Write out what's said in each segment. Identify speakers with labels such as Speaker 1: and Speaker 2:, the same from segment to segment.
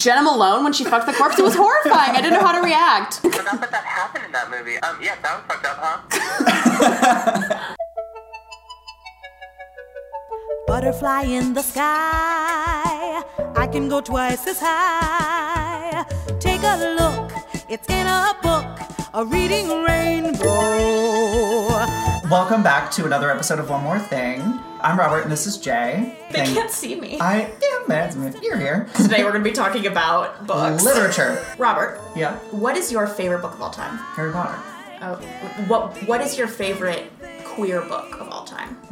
Speaker 1: Jena Malone when she fucked the corpse. It was horrifying. I didn't know how to react.
Speaker 2: Forgot that that happened in that movie. Um, yeah, that was fucked up, huh?
Speaker 3: Butterfly in the sky. I can go twice as high. Take a look, it's in a book, a reading rainbow.
Speaker 4: Welcome back to another episode of One More Thing. I'm Robert and this is Jay.
Speaker 1: They
Speaker 4: Thank-
Speaker 1: can't see me.
Speaker 4: I yeah, that's me. You're here.
Speaker 1: Today we're going to be talking about books.
Speaker 4: Literature.
Speaker 1: Robert,
Speaker 4: Yeah.
Speaker 1: what is your favorite book of all time?
Speaker 4: Harry Potter.
Speaker 1: Oh, what What is your favorite queer book of all time?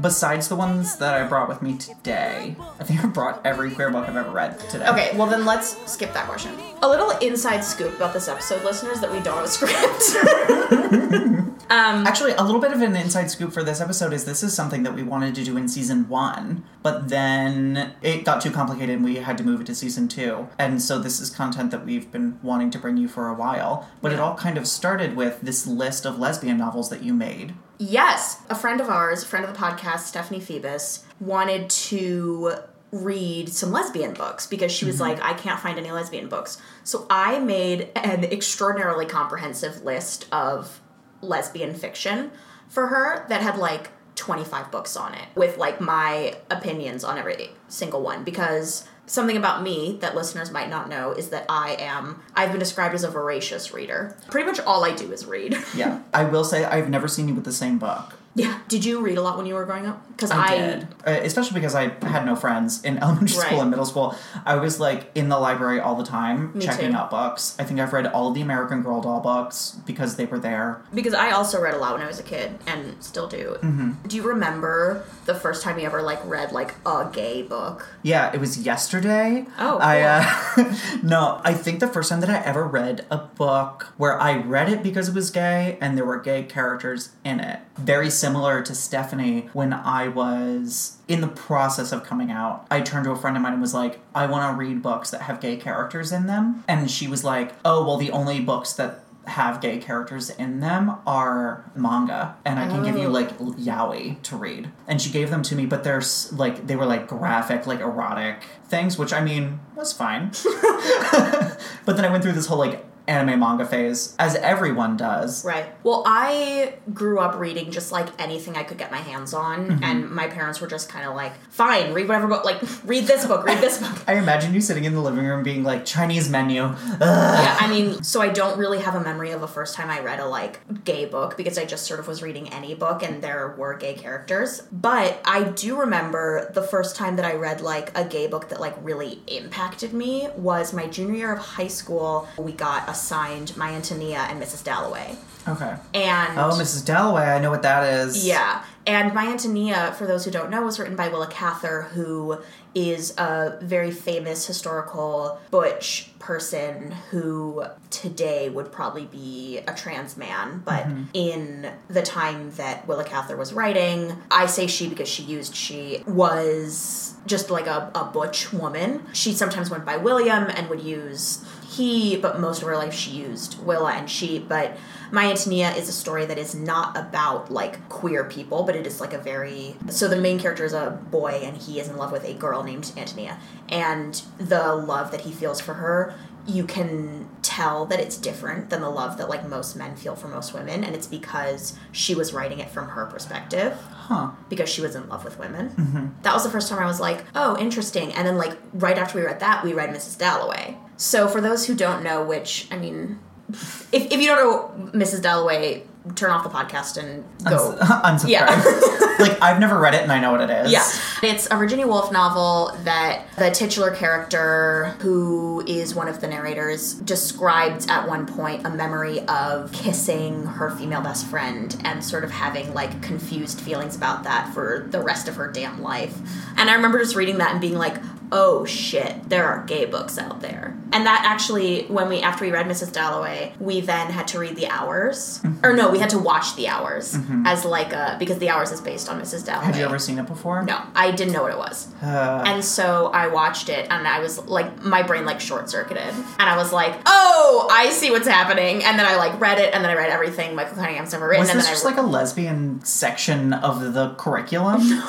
Speaker 4: Besides the ones that I brought with me today, I think I brought every queer book I've ever read today.
Speaker 1: Okay, well then let's skip that question. A little inside scoop about this episode, listeners, that we don't have a script.
Speaker 4: Um, Actually, a little bit of an inside scoop for this episode is this is something that we wanted to do in season one, but then it got too complicated and we had to move it to season two. And so this is content that we've been wanting to bring you for a while. But it all kind of started with this list of lesbian novels that you made.
Speaker 1: Yes, a friend of ours, a friend of the podcast, Stephanie Phoebus, wanted to read some lesbian books because she was mm-hmm. like, I can't find any lesbian books. So I made an extraordinarily comprehensive list of lesbian fiction for her that had like 25 books on it with like my opinions on every single one because something about me that listeners might not know is that I am I've been described as a voracious reader. Pretty much all I do is read.
Speaker 4: Yeah. I will say I've never seen you with the same book.
Speaker 1: Yeah. Did you read a lot when you were growing up? Because
Speaker 4: I, did. Uh, especially because I had no friends in elementary school and middle school. I was like in the library all the time,
Speaker 1: Me
Speaker 4: checking
Speaker 1: too.
Speaker 4: out books. I think I've read all the American Girl doll books because they were there.
Speaker 1: because I also read a lot when I was a kid and still do.
Speaker 4: Mm-hmm.
Speaker 1: Do you remember the first time you ever like read like a gay book?
Speaker 4: Yeah, it was yesterday.
Speaker 1: Oh,
Speaker 4: I uh, no, I think the first time that I ever read a book where I read it because it was gay and there were gay characters in it. Very similar to Stephanie when I was in the process of coming out. I turned to a friend of mine and was like, "I want to read books that have gay characters in them." And she was like, "Oh, well the only books that have gay characters in them are manga and i can give you
Speaker 1: Oh.
Speaker 4: like yaoi to read and she gave them to me but they're like they were like graphic like erotic things which i mean was fine but then i went through this whole like anime manga phase as everyone does
Speaker 1: Right. Well, I grew up reading just like anything I could get my hands on,
Speaker 4: Mm-hmm.
Speaker 1: and my parents were just kind of like, "Fine, read whatever book. Like, read this book, read this book."
Speaker 4: i imagine you sitting in the living room being like chinese menu Ugh.
Speaker 1: yeah, I mean, so I don't really have a memory of a first time I read a like gay book because I just sort of was reading any book and there were gay characters. But I do remember the first time that I read like a gay book that like really impacted me was my junior year of high school. We got assigned My Antonia and Mrs. Dalloway.
Speaker 4: okay
Speaker 1: And
Speaker 4: oh mrs dalloway i know what that is
Speaker 1: yeah. And My Antonia, for those who don't know, was written by Willa Cather, who is a very famous historical butch person who today would probably be a trans man. But mm-hmm. in the time that Willa Cather was writing, I say she because she used she, was just like a, a butch woman. She sometimes went by William and would use he, but most of her life she used Willa and she. But My Antonia is a story that is not about like queer people, but it is like a very. So the main character is a boy and he is in love with a girl named Antonia. And the love that he feels for her, you can tell that it's different than the love that like most men feel for most women. And it's because she was writing it from her perspective
Speaker 4: huh
Speaker 1: because she was in love with women. Mm-hmm. That was the first time I was like, oh, interesting. And then, like, right after we read that, we read Mrs. Dalloway. So, for those who don't know, which, I mean, if, if you don't know Mrs. Dalloway, turn off the podcast and go.
Speaker 4: unsubscribe
Speaker 1: Yeah.
Speaker 4: like i've never read it and i know what it is
Speaker 1: Yeah. It's a Virginia Woolf novel that the titular character, who is one of the narrators, described at one point a memory of kissing her female best friend and sort of having like confused feelings about that for the rest of her damn life. And I remember just reading that and being like, oh shit, there are gay books out there. And that actually, when we, after we read Mrs. Dalloway, we then had to read The Hours. Or no, we had to watch The Hours as like a, because The Hours is based on Mrs. Dalloway.
Speaker 4: had you ever seen it before
Speaker 1: No, I didn't know what it was.
Speaker 4: Uh,
Speaker 1: And so I watched it and I was like, my brain like short circuited. And I was like, oh, I see what's happening. And then I like read it and then I read everything Michael Cunningham's ever written.
Speaker 4: was
Speaker 1: and
Speaker 4: this
Speaker 1: then
Speaker 4: just
Speaker 1: I
Speaker 4: like a lesbian section of the curriculum
Speaker 1: No.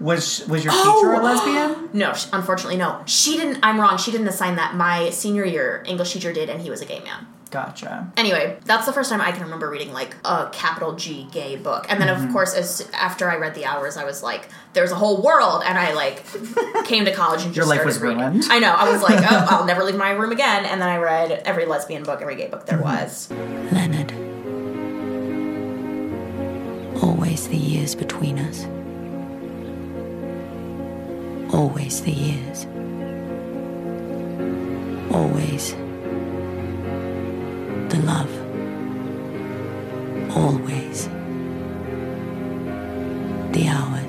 Speaker 4: Was was your
Speaker 1: Oh!
Speaker 4: teacher a lesbian?
Speaker 1: No, unfortunately, no. She didn't. I'm wrong. She didn't assign that. My senior year English teacher did, and he was a gay man.
Speaker 4: Gotcha.
Speaker 1: Anyway, that's the first time I can remember reading like a capital G gay book. And then,
Speaker 4: Mm-hmm.
Speaker 1: of course, as after I read the hours, I was like, "There's a whole world," and I like came to college and
Speaker 4: Your
Speaker 1: just
Speaker 4: life
Speaker 1: started
Speaker 4: was
Speaker 1: reading.
Speaker 4: ruined.
Speaker 1: I know. I was like, "Oh, I'll never leave my room again." And then I read every lesbian book, every gay book there
Speaker 4: Mm-hmm.
Speaker 1: was.
Speaker 5: Leonard. Always the years between us. Always the years. Always the love. Always the hours.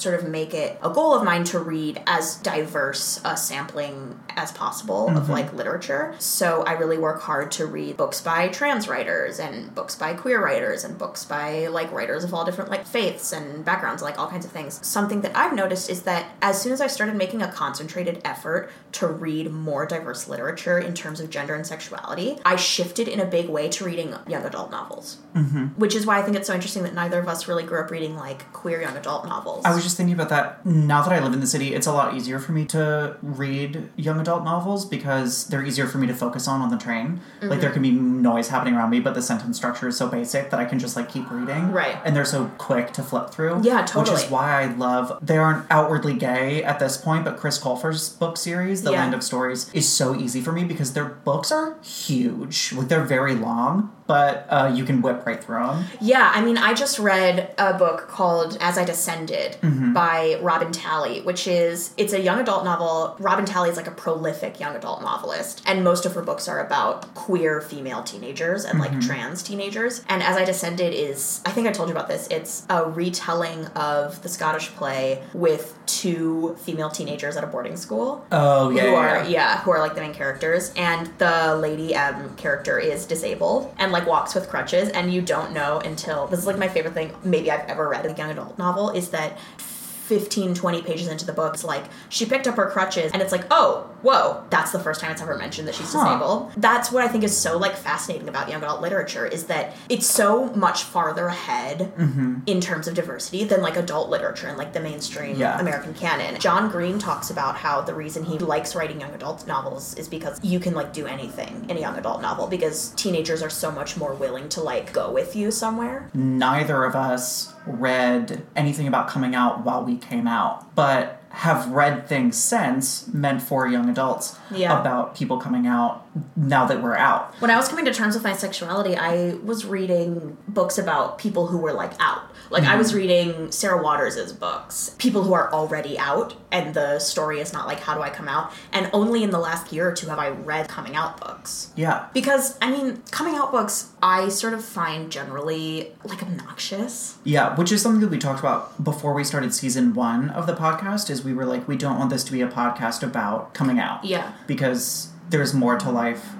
Speaker 1: Sort of make it a goal of mine to read as diverse a sampling as possible of
Speaker 4: Mm-hmm.
Speaker 1: like literature. So I really work hard to read books by trans writers and books by queer writers and books by like writers of all different like faiths and backgrounds, like all kinds of things. Something that I've noticed is that as soon as I started making a concentrated effort to read more diverse literature in terms of gender and sexuality, I shifted in a big way to reading young adult novels. Mm-hmm. Which is why I think it's so interesting that neither of us really grew up reading like queer young adult novels.
Speaker 4: I was just thinking about that. Now that I live in the city, it's a lot easier for me to read young adult novels because they're easier for me to focus on on the train. Like
Speaker 1: Mm-hmm.
Speaker 4: there can be noise happening around me, but the sentence structure is so basic that I can just like keep reading.
Speaker 1: Right.
Speaker 4: And they're so quick to flip through.
Speaker 1: Yeah, totally.
Speaker 4: Which is why I love. They aren't outwardly gay at this point, but Chris Colfer's book series, The
Speaker 1: Yeah.
Speaker 4: Land of Stories, is so easy for me because their books are huge. Like they're very long, but uh, you can whip right through them.
Speaker 1: Yeah, I mean, I just read a book called As I Descended
Speaker 4: Mm-hmm.
Speaker 1: by Robin Talley, which is it's a young adult novel. Robin Talley is like a prolific young adult novelist, and most of her books are about queer female teenagers and
Speaker 4: Mm-hmm.
Speaker 1: like trans teenagers. And As I Descended is I think I told you about this. It's a retelling of the Scottish play with two female teenagers at a boarding school
Speaker 4: Oh yeah,
Speaker 1: who
Speaker 4: yeah,
Speaker 1: are
Speaker 4: yeah.
Speaker 1: yeah who are like the main characters and the lady m character is disabled and like walks with crutches and you don't know until this is like my favorite thing maybe i've ever read in a young adult novel is that 15 20 pages into the book it's like she picked up her crutches and it's like oh whoa that's the first time it's ever mentioned that she's
Speaker 4: Huh.
Speaker 1: disabled that's what i think is so like fascinating about young adult literature is that it's so much farther ahead mm-hmm. in terms of diversity than like adult literature and like the mainstream
Speaker 4: Yeah.
Speaker 1: American canon. John Green talks about how the reason he likes writing young adult novels is because you can like do anything in a young adult novel because teenagers are so much more willing to like go with you somewhere.
Speaker 4: neither of us read anything about coming out while we came out, but have read things since meant for young adults
Speaker 1: Yeah.
Speaker 4: about people coming out now that we're out.
Speaker 1: When I was coming to terms with my sexuality, I was reading books about people who were like out. Like I mm-hmm. was reading Sarah Waters' books, people who are already out, and the story is not like how do I come out. And only in the last year or two have I read coming out books.
Speaker 4: Yeah.
Speaker 1: Because I mean, coming out books I sort of find generally like obnoxious.
Speaker 4: Yeah, which is something that we talked about before we started season one of the podcast. Is we were like, we don't want this to be a podcast about coming out.
Speaker 1: Yeah.
Speaker 4: Because there's more to life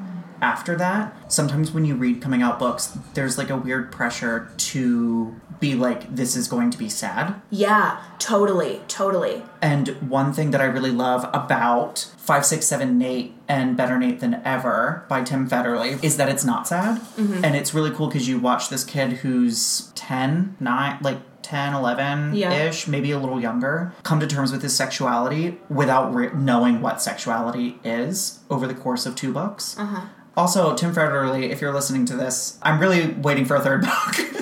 Speaker 4: after that. Sometimes when you read coming out books, there's like a weird pressure to be like, this is going to be sad.
Speaker 1: Yeah, totally, totally.
Speaker 4: And one thing that I really love about 567 Nate and Better Nate Than Ever by Tim Federle is that it's not sad. Mm-hmm. And it's really cool because you watch this kid who's 10, 9, like 10, 11 ish, maybe a little younger, come to terms with his sexuality without re- knowing what sexuality is over the course of two books. Uh-huh. Also, Tim Federle, if you're listening to this, I'm really waiting for a third book.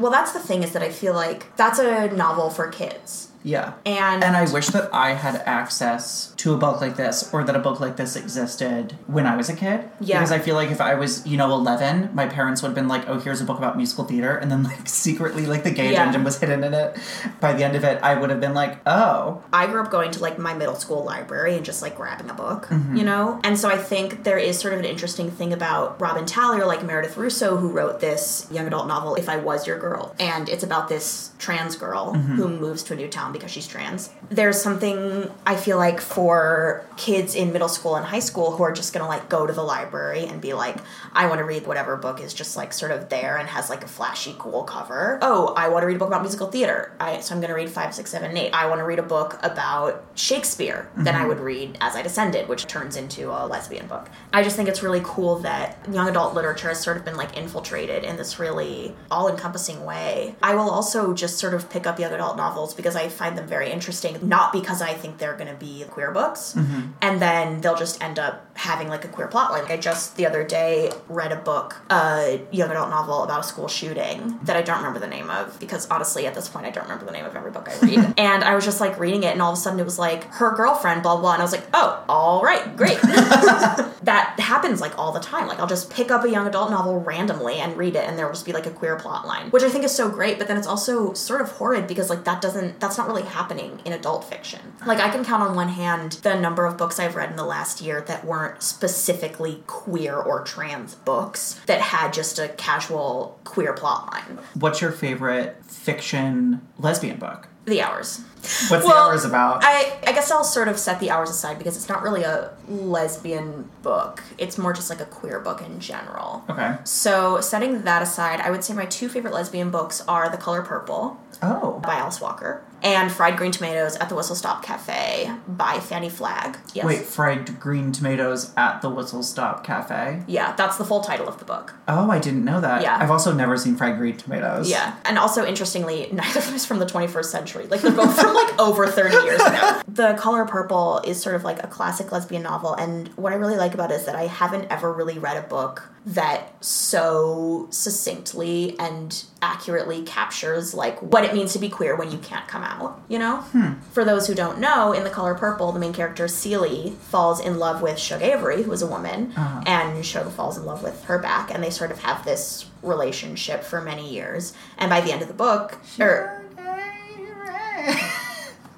Speaker 1: Well, that's the thing is that I feel like that's a novel for kids.
Speaker 4: Yeah.
Speaker 1: And
Speaker 4: And I wish that I had access to a book like this or that a book like this existed when I was a kid.
Speaker 1: Yeah.
Speaker 4: Because I feel like if I was, you know, 11, my parents would have been like, oh, here's a book about musical theater. And then, like, secretly, like, the gay
Speaker 1: Yeah.
Speaker 4: agenda was hidden in it. By the end of it, I would have been like, oh.
Speaker 1: I grew up going to like my middle school library and just like grabbing a book,
Speaker 4: Mm-hmm.
Speaker 1: you know? And so I think there is sort of an interesting thing about Robin Talley or like Meredith Russo who wrote this young adult novel, If I Was Your Girl. And it's about this trans girl
Speaker 4: Mm-hmm.
Speaker 1: who moves to a new town mom because she's trans. There's something I feel like for kids in middle school and high school who are just gonna like go to the library and be like, I want to read whatever book is just like sort of there and has like a flashy, cool cover. Oh, I want to read a book about musical theater. I so I'm gonna read five, six, seven, eight. I want to read a book about Shakespeare. Then I mm-hmm. would read As I Descended, which turns into a lesbian book. I just think it's really cool that young adult literature has sort of been like infiltrated in this really all encompassing way. I will also just sort of pick up young adult novels because I find them very interesting, not because I think they're going to be queer books, mm-hmm. and then they'll just end up having like a queer plot line. Like I just the other day read a book, a young adult novel about a school shooting that I don't remember the name of because honestly at this point I don't remember the name of every book I read. and I was just like reading it and all of a sudden it was like her girlfriend, blah blah, and I was like, oh, all right, great. that happens like all the time. Like I'll just pick up a young adult novel randomly and read it and there will just be like a queer plot line, which I think is so great, but then it's also sort of horrid because like that doesn't that's not really happening in adult fiction. Like I can count on one hand the number of books I've read in the last year that weren't specifically queer or trans books that had just a casual queer plot line.
Speaker 4: What's your favorite fiction lesbian book?
Speaker 1: The hours.
Speaker 4: What's the hours about?
Speaker 1: I, I guess I'll sort of set the hours aside because it's not really a lesbian book. It's more just like a queer book in general.
Speaker 4: okay.
Speaker 1: So, setting that aside, I would say my two favorite lesbian books are The Color Purple
Speaker 4: Oh.
Speaker 1: by Alice Walker and Fried Green Tomatoes at the Whistle Stop Cafe by Fanny Flagg. Yes.
Speaker 4: Wait, fried green tomatoes at the Whistle Stop Cafe.
Speaker 1: Yeah, that's the full title of the book.
Speaker 4: Oh, I didn't know that.
Speaker 1: Yeah.
Speaker 4: I've also never seen fried green tomatoes.
Speaker 1: Yeah. And also, interestingly, neither of them is from the 21st century. Like, they're both from like over 30 years ago. The Color Purple is sort of like a classic lesbian novel. And what I really like about it is that I haven't ever really read a book that so succinctly and accurately captures like what it means to be queer when you can't come out, you know? Hmm. For those who don't know, in The Color Purple, the main character Celie falls in love with Shug Avery, who is a woman, uh-huh. and Shug falls in love with her back, and they sort of have this relationship for many years. And by the end of the book, or er,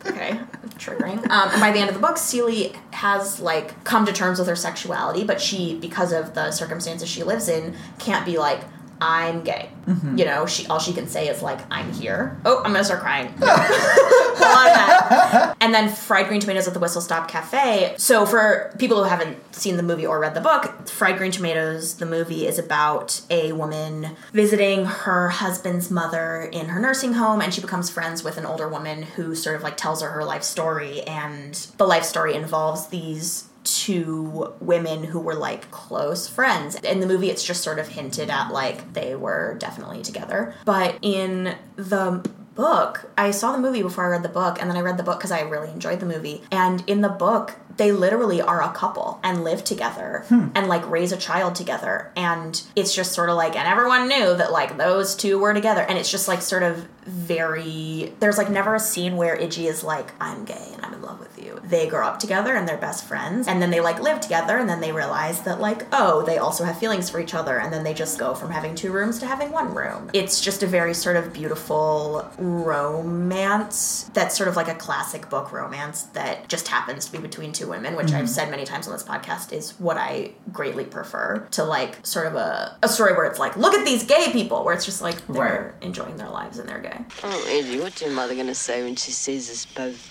Speaker 1: okay, triggering. Um, and by the end of the book, Celie has like come to terms with her sexuality, but she, because of the circumstances she lives in, can't be like, I'm gay. Mm-hmm. You know, she all she can say is like, I'm here. Oh, I'm gonna start crying. On that. And then Fried Green Tomatoes at the Whistle Stop Cafe. So for people who haven't seen the movie or read the book, Fried Green Tomatoes, the movie is about a woman visiting her husband's mother in her nursing home, and she becomes friends with an older woman who sort of like tells her her life story, and the life story involves these two women who were like close friends. In the movie, it's just sort of hinted at like they were definitely together. But in the book, I saw the movie before I read the book, and then I read the book because I really enjoyed the movie. And in the book, they literally are a couple and live together hmm. and like raise a child together. And it's just sort of like, and everyone knew that like those two were together. And it's just like sort of very, there's like never a scene where Idgie is like, I'm gay and I'm in love with you. They grow up together and they're best friends. And then they like live together and then they realize that like, oh, they also have feelings for each other. And then they just go from having two rooms to having one room. It's just a very sort of beautiful romance that's sort of like a classic book romance that just happens to be between two women, which I've mm-hmm. said many times on this podcast is what I greatly prefer to like sort of a, a story where it's like, look at these gay people, where it's just like they're enjoying their lives and they're gay.
Speaker 6: Oh, Angie, what's your mother gonna say when she sees us both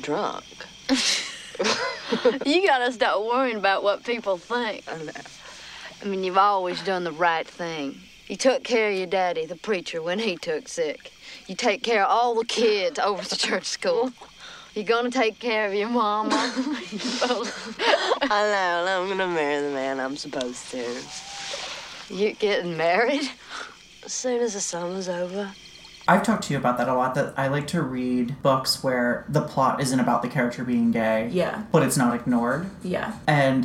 Speaker 6: drunk?
Speaker 7: You gotta stop worrying about what people think.
Speaker 6: I know.
Speaker 7: I mean, you've always done the right thing. You took care of your daddy, the preacher, when he took sick. You take care of all the kids over the church school. You're gonna take care of your mama.
Speaker 6: I know. I'm gonna marry the man I'm supposed to.
Speaker 7: You're getting married?
Speaker 6: As soon as the summer's over.
Speaker 4: I've talked to you about that a lot. That I like to read books where the plot isn't about the character being gay,
Speaker 1: Yeah.
Speaker 4: but it's not ignored.
Speaker 1: Yeah.
Speaker 4: And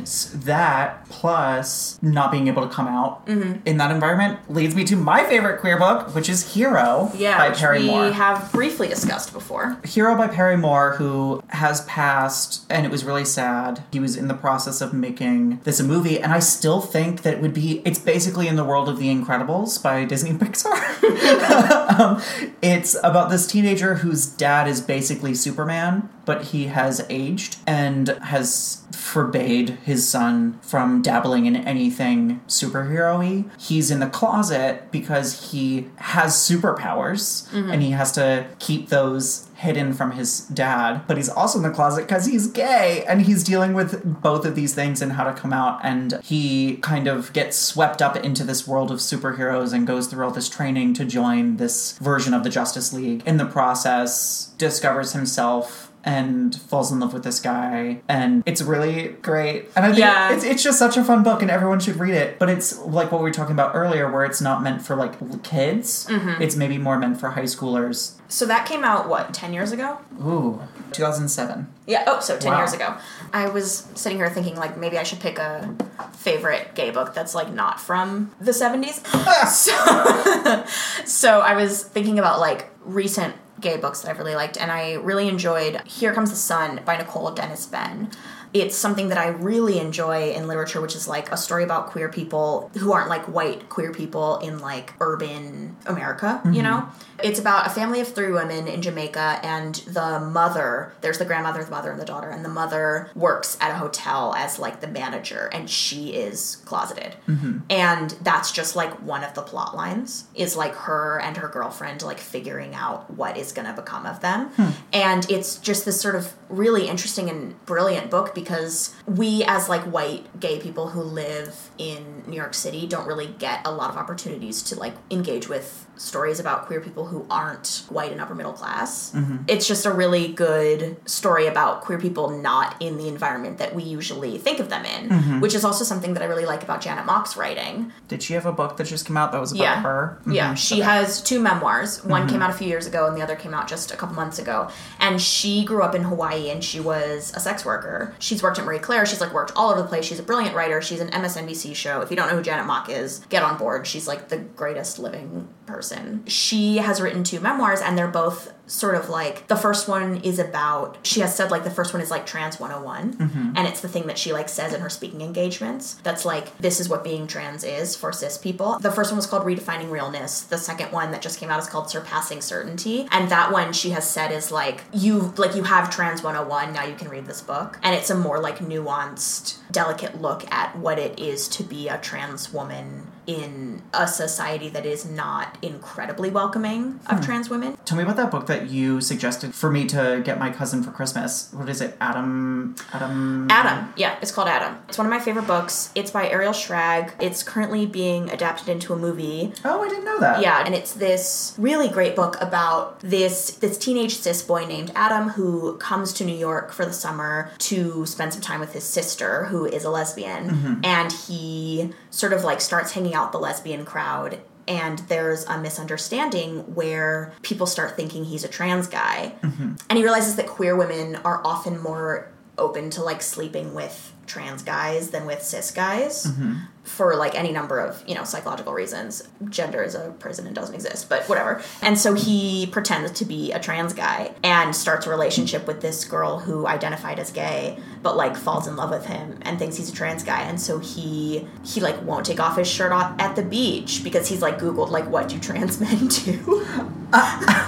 Speaker 4: that plus not being able to come out
Speaker 1: Mm-hmm.
Speaker 4: in that environment leads me to my favorite queer book, which is Hero
Speaker 1: Yeah,
Speaker 4: by Perry
Speaker 1: we
Speaker 4: Moore.
Speaker 1: have briefly discussed before.
Speaker 4: Hero by Perry Moore, who has passed, and it was really sad. He was in the process of making this a movie, and I still think that it would be. It's basically in the world of The Incredibles by Disney Pixar. um, It's about this teenager whose dad is basically Superman, but he has aged and has forbade his son from dabbling in anything superhero-y. He's in the closet because he has superpowers mm-hmm. and he has to keep those hidden from his dad, but he's also in the closet because he's gay and he's dealing with both of these things and how to come out. And he kind of gets swept up into this world of superheroes and goes through all this training to join this version of the Justice League. In the process, discovers himself and falls in love with this guy and it's really great and i think
Speaker 1: Yeah.
Speaker 4: it's, it's just such a fun book and everyone should read it but it's like what we were talking about earlier where it's not meant for like kids mm-hmm. it's maybe more meant for high schoolers
Speaker 1: So that came out what ten years ago?
Speaker 4: ooh 2007
Speaker 1: Yeah. Oh, so ten
Speaker 4: Wow.
Speaker 1: years ago. I was sitting here thinking like maybe I should pick a favorite gay book that's like not from the seventies. Ah! so, so I was thinking about like recent gay books that I've really liked, and I really enjoyed "Here Comes the Sun" by Nicole Dennis-Benn. It's something that I really enjoy in literature, which is like a story about queer people who aren't like white queer people in like urban America, you mm-hmm. know? It's about a family of three women in Jamaica, and the mother, there's the grandmother, the mother, and the daughter, and the mother works at a hotel as like the manager, and she is closeted. Mm-hmm. And that's just like one of the plot lines is like her and her girlfriend like figuring out what is going to become of them. Hmm. And it's just this sort of really interesting and brilliant book because we, as like white gay people who live in New York City, don't really get a lot of opportunities to like engage with stories about queer people who aren't white and upper middle class. Mm-hmm. It's just a really good story about queer people not in the environment that we usually think of them in, mm-hmm. which is also something that I really like about Janet Mock's writing.
Speaker 4: did she have a book that just came out that was about
Speaker 1: Yeah.
Speaker 4: her mm-hmm.
Speaker 1: Yeah,
Speaker 4: Mhm.
Speaker 1: she has two memoirs. One came out a few years ago, and the other came out just a couple months ago. And she grew up in Hawaii, and she was a sex worker. She's worked at Marie Claire. She's like worked all over the place. She's a brilliant writer. She's an MSNBC show. If you don't know who Janet Mock is, get on board. She's like the greatest living person. She has written two memoirs, and they're both sort of like the first one is about she has said like the first one is like trans 101 mm-hmm. and it's the thing that she like says in her speaking engagements that's like this is what being trans is for cis people. The first one was called redefining realness. The second one that just came out is called surpassing certainty. And that one she has said is like you like you have trans 101 now you can read this book. And it's a more like nuanced delicate look at what it is to be a trans woman in a society that is not incredibly welcoming of hmm. trans women
Speaker 4: Tell me about that book that you suggested for me to get my cousin for Christmas. What is it? Adam. Adam.
Speaker 1: Adam. Yeah, it's called Adam. It's one of my favorite books. It's by Ariel Schrag. It's currently being adapted into a movie.
Speaker 4: Oh, I didn't know that.
Speaker 1: Yeah, and it's this really great book about this this teenage cis boy named Adam who comes to New York for the summer to spend some time with his sister who is a lesbian mm-hmm. and he sort of like starts hanging out the lesbian crowd and there's a misunderstanding where people start thinking he's a trans guy. Mm-hmm. And he realizes that queer women are often more open to like sleeping with trans guys than with cis guys mm-hmm. For like any number of you know psychological reasons. Gender is a prison and doesn't exist but whatever. And so he pretends to be a trans guy and starts a relationship with this girl who identified as gay but like falls in love with him and thinks he's a trans guy. And so he he like won't take off his shirt off at the beach because he's like googled like what do trans men do?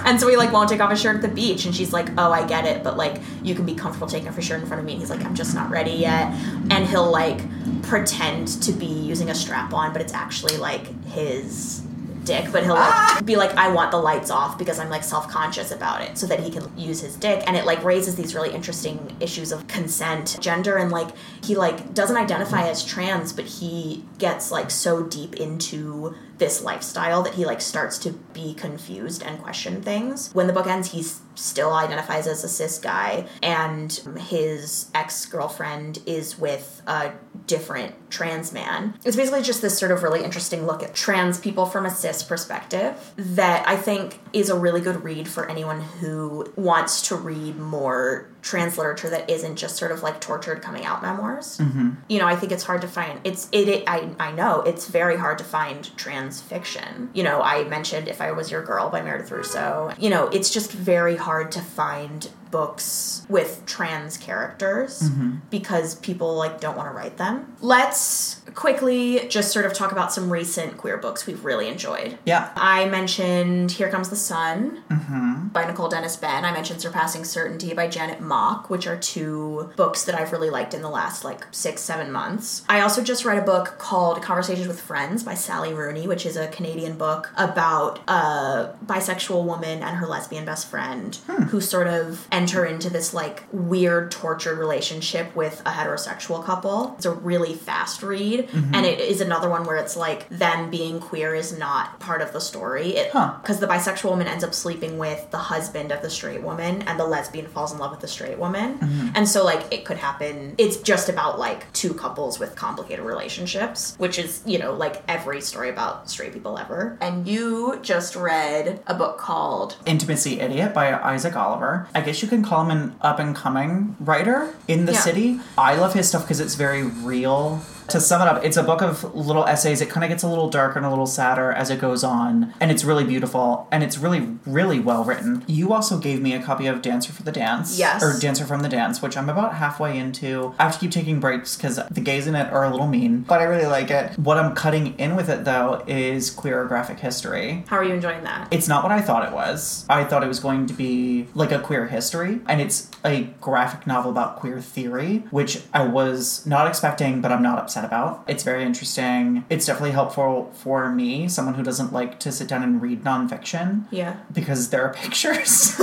Speaker 1: And so he like won't take off his shirt at the beach. And she's like oh i get it but like you can be comfortable taking off your shirt in front of me. And he's like i'm just not ready yet. And he'll like pretend to be using a strap on but it's actually like his dick but he'll like ah! be like i want the lights off because i'm like self-conscious about it so that he can use his dick and it like raises these really interesting issues of consent gender and like he like doesn't identify as trans but he gets like so deep into this lifestyle that he like starts to be confused and question things. When the book ends, he still identifies as a cis guy, and his ex girlfriend is with a different trans man. It's basically just this sort of really interesting look at trans people from a cis perspective that I think is a really good read for anyone who wants to read more trans literature that isn't just sort of like tortured coming out memoirs. Mm-hmm. You know, I think it's hard to find. It's it, it. I I know it's very hard to find trans fiction. You know, I mentioned "If I Was Your Girl" by Meredith Russo. You know, it's just very hard to find books with trans characters
Speaker 4: Mm-hmm.
Speaker 1: because people like don't want to write them. Let's quickly just sort of talk about some recent queer books we've really enjoyed.
Speaker 4: Yeah.
Speaker 1: I mentioned Here Comes the Sun
Speaker 4: Mm-hmm.
Speaker 1: by Nicole Dennis-Benn. I mentioned Surpassing Certainty by Janet Mock, which are two books that I've really liked in the last like six, seven months. I also just read a book called Conversations with Friends by Sally Rooney, which is a Canadian book about a bisexual woman and her lesbian best friend who sort of enter into this like weird, tortured relationship with a heterosexual couple. It's a really fast read, mm-hmm. and it is another one where it's like them being queer is not part of the story. It
Speaker 4: Huh.
Speaker 1: because the bisexual woman ends up sleeping with the husband of the straight woman and the lesbian falls in love with the straight woman mm-hmm. and so like it could happen it's just about like two couples with complicated relationships which is you know like every story about straight people ever and you just read a book called
Speaker 4: Intimacy Idiot by Isaac Oliver. I guess you can call him an up and coming writer in the
Speaker 1: Yeah.
Speaker 4: city. I love his stuff because it's very real. To sum it up, it's a book of little essays. It kind of gets a little darker and a little sadder as it goes on, and it's really beautiful and it's really, really well written. You also gave me a copy of Dancer for the Dance,
Speaker 1: Yes.
Speaker 4: or Dancer from the Dance, which I'm about halfway into. I have to keep taking breaks because the gays in it are a little mean, but I really like it. What I'm cutting in with it though is queer graphic history.
Speaker 1: how are you enjoying that
Speaker 4: It's not what I thought it was. I thought it was going to be like a queer history, and it's a graphic novel about queer theory, which I was not expecting, but I'm not upset about. It's very interesting. It's definitely helpful for me, someone who doesn't like to sit down and read nonfiction.
Speaker 1: yeah
Speaker 4: Because there are pictures.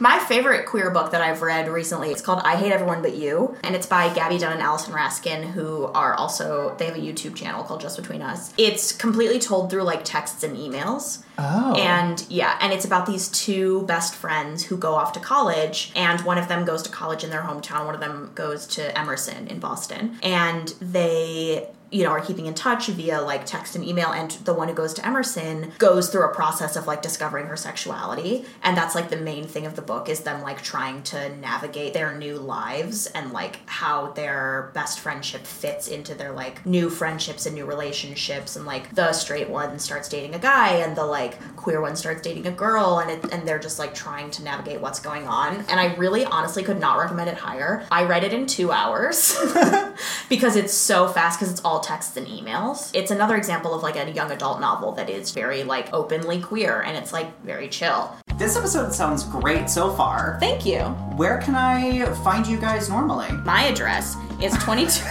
Speaker 1: My favorite queer book that I've read recently is called I Hate Everyone But You, and it's by Gabby Dunn and Allison Raskin, who are also they have a YouTube channel called Just Between Us. It's completely told through like texts and emails.
Speaker 4: oh.
Speaker 1: And yeah, and it's about these two best friends who go off to college, and one of them goes to college in their hometown, one of them goes to Emerson in Boston. And they you know, are keeping in touch via like text and email, and the one who goes to Emerson goes through a process of like discovering her sexuality, and that's like the main thing of the book is them like trying to navigate their new lives and like how their best friendship fits into their like new friendships and new relationships, and like the straight one starts dating a guy, and the like queer one starts dating a girl, and it, and they're just like trying to navigate what's going on, and I really honestly could not recommend it higher. I read it in two hours because it's so fast because it's all texts and emails. It's another example of like a young adult novel that is very like openly queer and it's like very chill.
Speaker 4: this episode sounds great so far.
Speaker 1: Thank you.
Speaker 4: Where can I find you guys normally?
Speaker 1: My address is 22.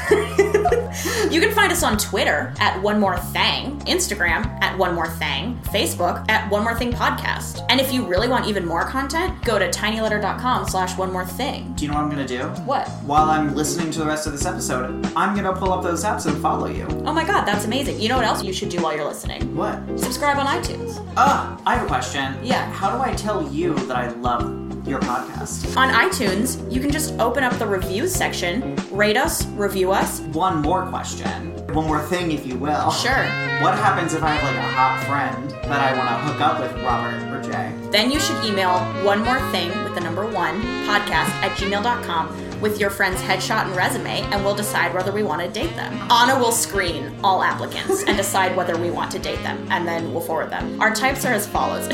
Speaker 1: you can find us on Twitter at One More Thing, Instagram at One More Thing, Facebook at One More Thing Podcast. And if you really want even more content, go to tinyletter.com slash one more thing.
Speaker 4: Do you know what I'm gonna do?
Speaker 1: What?
Speaker 4: While I'm listening to the rest of this episode, I'm gonna pull up those apps and follow you.
Speaker 1: Oh my god, that's amazing. You know what else you should do while you're listening?
Speaker 4: What?
Speaker 1: Subscribe on iTunes.
Speaker 4: Ah, I have a question.
Speaker 1: Yeah.
Speaker 4: How do I tell you that I love your podcast?
Speaker 1: On iTunes, you can just open up the reviews section, rate us, review us.
Speaker 4: One more question. One more thing, if you will.
Speaker 1: Sure.
Speaker 4: What happens if I have like a hot friend that I want to hook up with Robert or Jay?
Speaker 1: Then you should email one more thing with the number one podcast at gmail.com with your friend's headshot and resume, and we'll decide whether we want to date them. Anna will screen all applicants and decide whether we want to date them, and then we'll forward them. Our types are as follows.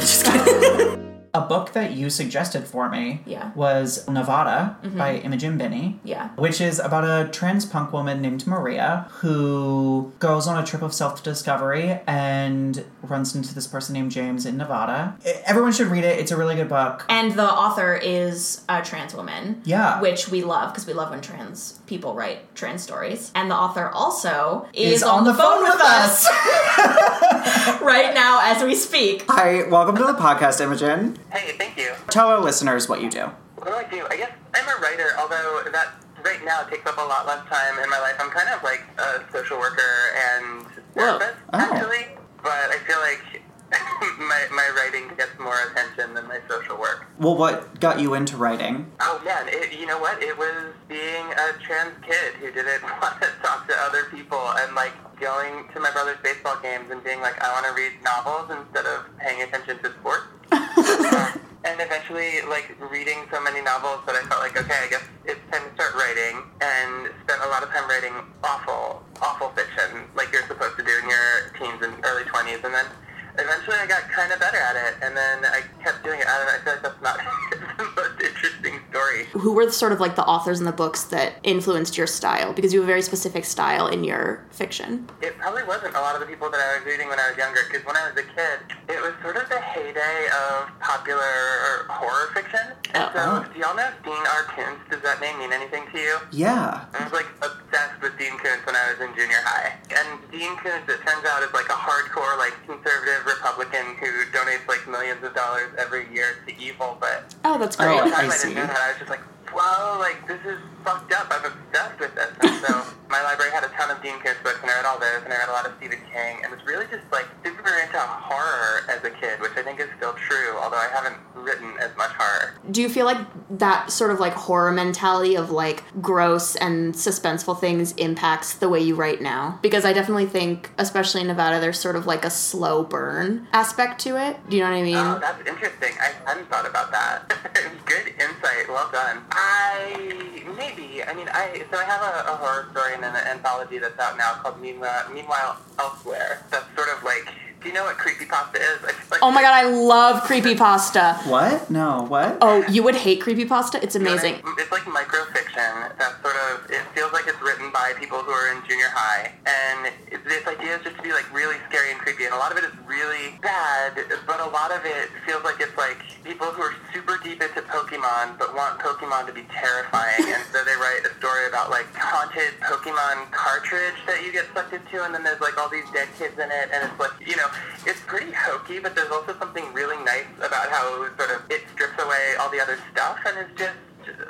Speaker 1: Just kidding.
Speaker 4: A book that you suggested for me
Speaker 1: Yeah. Mm-hmm.
Speaker 4: was Nevada by Imogen Binnie.
Speaker 1: Yeah.
Speaker 4: Which is about a trans punk woman named Maria who goes on a trip of self discovery and runs into this person named James in Nevada. Everyone should read it. It's a really good book.
Speaker 1: and the author is a trans woman.
Speaker 4: Yeah.
Speaker 1: Which we love because we love when trans people write trans stories. And the author also is,
Speaker 4: Is on the phone with us.
Speaker 1: right now as we speak.
Speaker 4: Hi, welcome to the podcast, Imogen.
Speaker 2: Hey, thank you.
Speaker 4: Tell our listeners what you do.
Speaker 2: What do I do? I guess I'm a writer, although that right now takes up a lot less time in my life. I'm kind of like a social worker and therapist,
Speaker 4: Oh.
Speaker 2: actually. But I feel like my, my writing gets more attention than my social work.
Speaker 4: Well, what got you into writing?
Speaker 2: Oh man, it, you know what? It was being a trans kid who didn't want to talk to other people and like going to my brother's baseball games and being like, I want to read novels instead of paying attention to sports. And eventually, like reading so many novels that I felt like, okay, I guess it's time to start writing. And spent a lot of time writing awful, awful fiction, like you're supposed to do in your teens and early 20s. And then eventually I got kind of better at it, and then I kept doing it. I don't know. I feel like that's not the most interesting story.
Speaker 1: Who were sort of like the authors in the books that influenced your style? Because you have a very specific style in your fiction.
Speaker 2: It probably wasn't a lot of the people that I was reading when I was younger, because when I was a kid, it was sort of the heyday of popular horror fiction. And so,
Speaker 4: Oh.
Speaker 2: do y'all know Dean R. Koontz? Does that name mean anything to you?
Speaker 4: Yeah.
Speaker 2: I was like obsessed with Dean Koontz when I was in junior high. And Dean Koontz, it turns out, is like a hardcore, like conservative Republican who donates like millions of dollars every year to evil. But
Speaker 1: Oh, that's great.
Speaker 4: I
Speaker 2: I,
Speaker 4: see.
Speaker 2: didn't know that. I was just like, whoa, like this is fucked up. I'm obsessed with this. And so my library had a ton of Dean Koontz books, and I read all those, and I read a lot of Stephen King, and was really just like super into horror as a kid, which I think is still true, although I haven't written as much horror.
Speaker 1: Do you feel like that sort of like horror mentality of like gross and suspenseful things impacts the way you write now? Because I definitely think, especially in Nevada, there's sort of like a slow burn aspect to it. Do you know what I mean?
Speaker 2: Oh, that's interesting. I hadn't thought about that. Good insight. Well done. I maybe. I mean, I so I have a, a horror story in an anthology that's out now called Meanwhile, Meanwhile Elsewhere. That's sort of like. Do you know what creepypasta is? Like
Speaker 1: oh my god, I love creepypasta.
Speaker 4: What? No, what?
Speaker 1: Oh, you would hate creepypasta? It's
Speaker 2: You know
Speaker 1: amazing.
Speaker 2: It's like microfiction. That sort of it feels like it's written by people who are in junior high, and this idea is just to be like really scary and creepy. And a lot of it is really bad, but a lot of it feels like it's like people who are super deep into Pokemon but want Pokemon to be terrifying, and so they write a story about like haunted Pokemon cartridge that you get sucked into, and then there's like all these dead kids in it, and it's like you know, it's pretty hokey, but there's also something really nice about how sort of it strips away all the other stuff, and it's just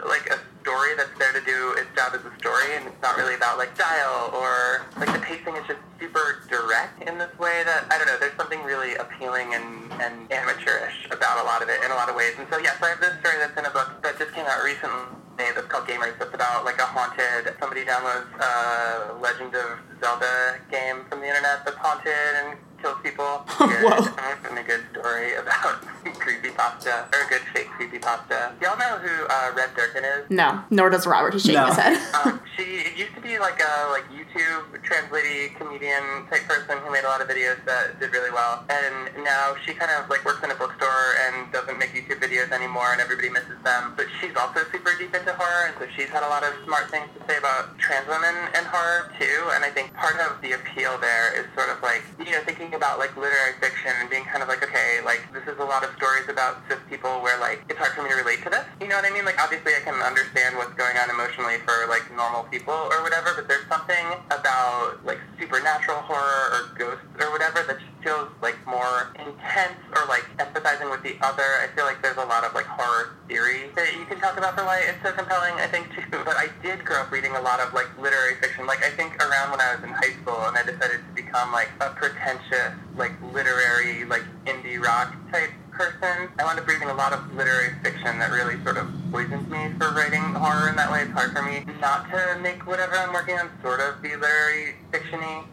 Speaker 2: like a story that's there to do its job as a story, and it's not really about like style or like the pacing is just super direct in this way that I don't know. There's something really appealing and and amateurish about a lot of it in a lot of ways. And so yes, I have this story that's in a book that just came out recently. That's called Gamers. That's about like a haunted. Somebody downloads uh, Legend of Zelda game from the internet that's haunted and kills people. Good.
Speaker 1: Whoa.
Speaker 2: And a good story about creepypasta or a good fake creepypasta. Y'all know who uh, Red Durkin is?
Speaker 1: No, nor does Robert. He's shaking
Speaker 4: No.
Speaker 1: his head.
Speaker 2: um, she used to be like a like YouTube translaty comedian type person who made a lot of videos that did really well, and now she kind of like works in a bookstore and doesn't make YouTube videos anymore, and everybody misses them. But she's also super deep into horror, and so she's had a lot of smart things to say about trans women and horror too. And I think part of the appeal there is sort of like you know thinking about like literary fiction and being kind of like okay, like this is a lot of stories about cis people where like it's hard for me to relate to this. You know what I mean? Like obviously I can understand what's going on emotionally for like normal people or whatever, but there's something about like supernatural horror or ghosts or whatever that just feels like more intense or like empathizing with the other. I feel like there's a lot of like horror theory that you can talk about for why it's so compelling, I think too. But I did grow up reading a lot of like literary fiction. Like I think around when I was in high school and I decided to become like a pretentious, like literary, like indie rock type person. I wound up reading a lot of literary fiction that really sort of poisoned me for writing horror in that way. It's hard for me not to make whatever I'm working on sort of be literary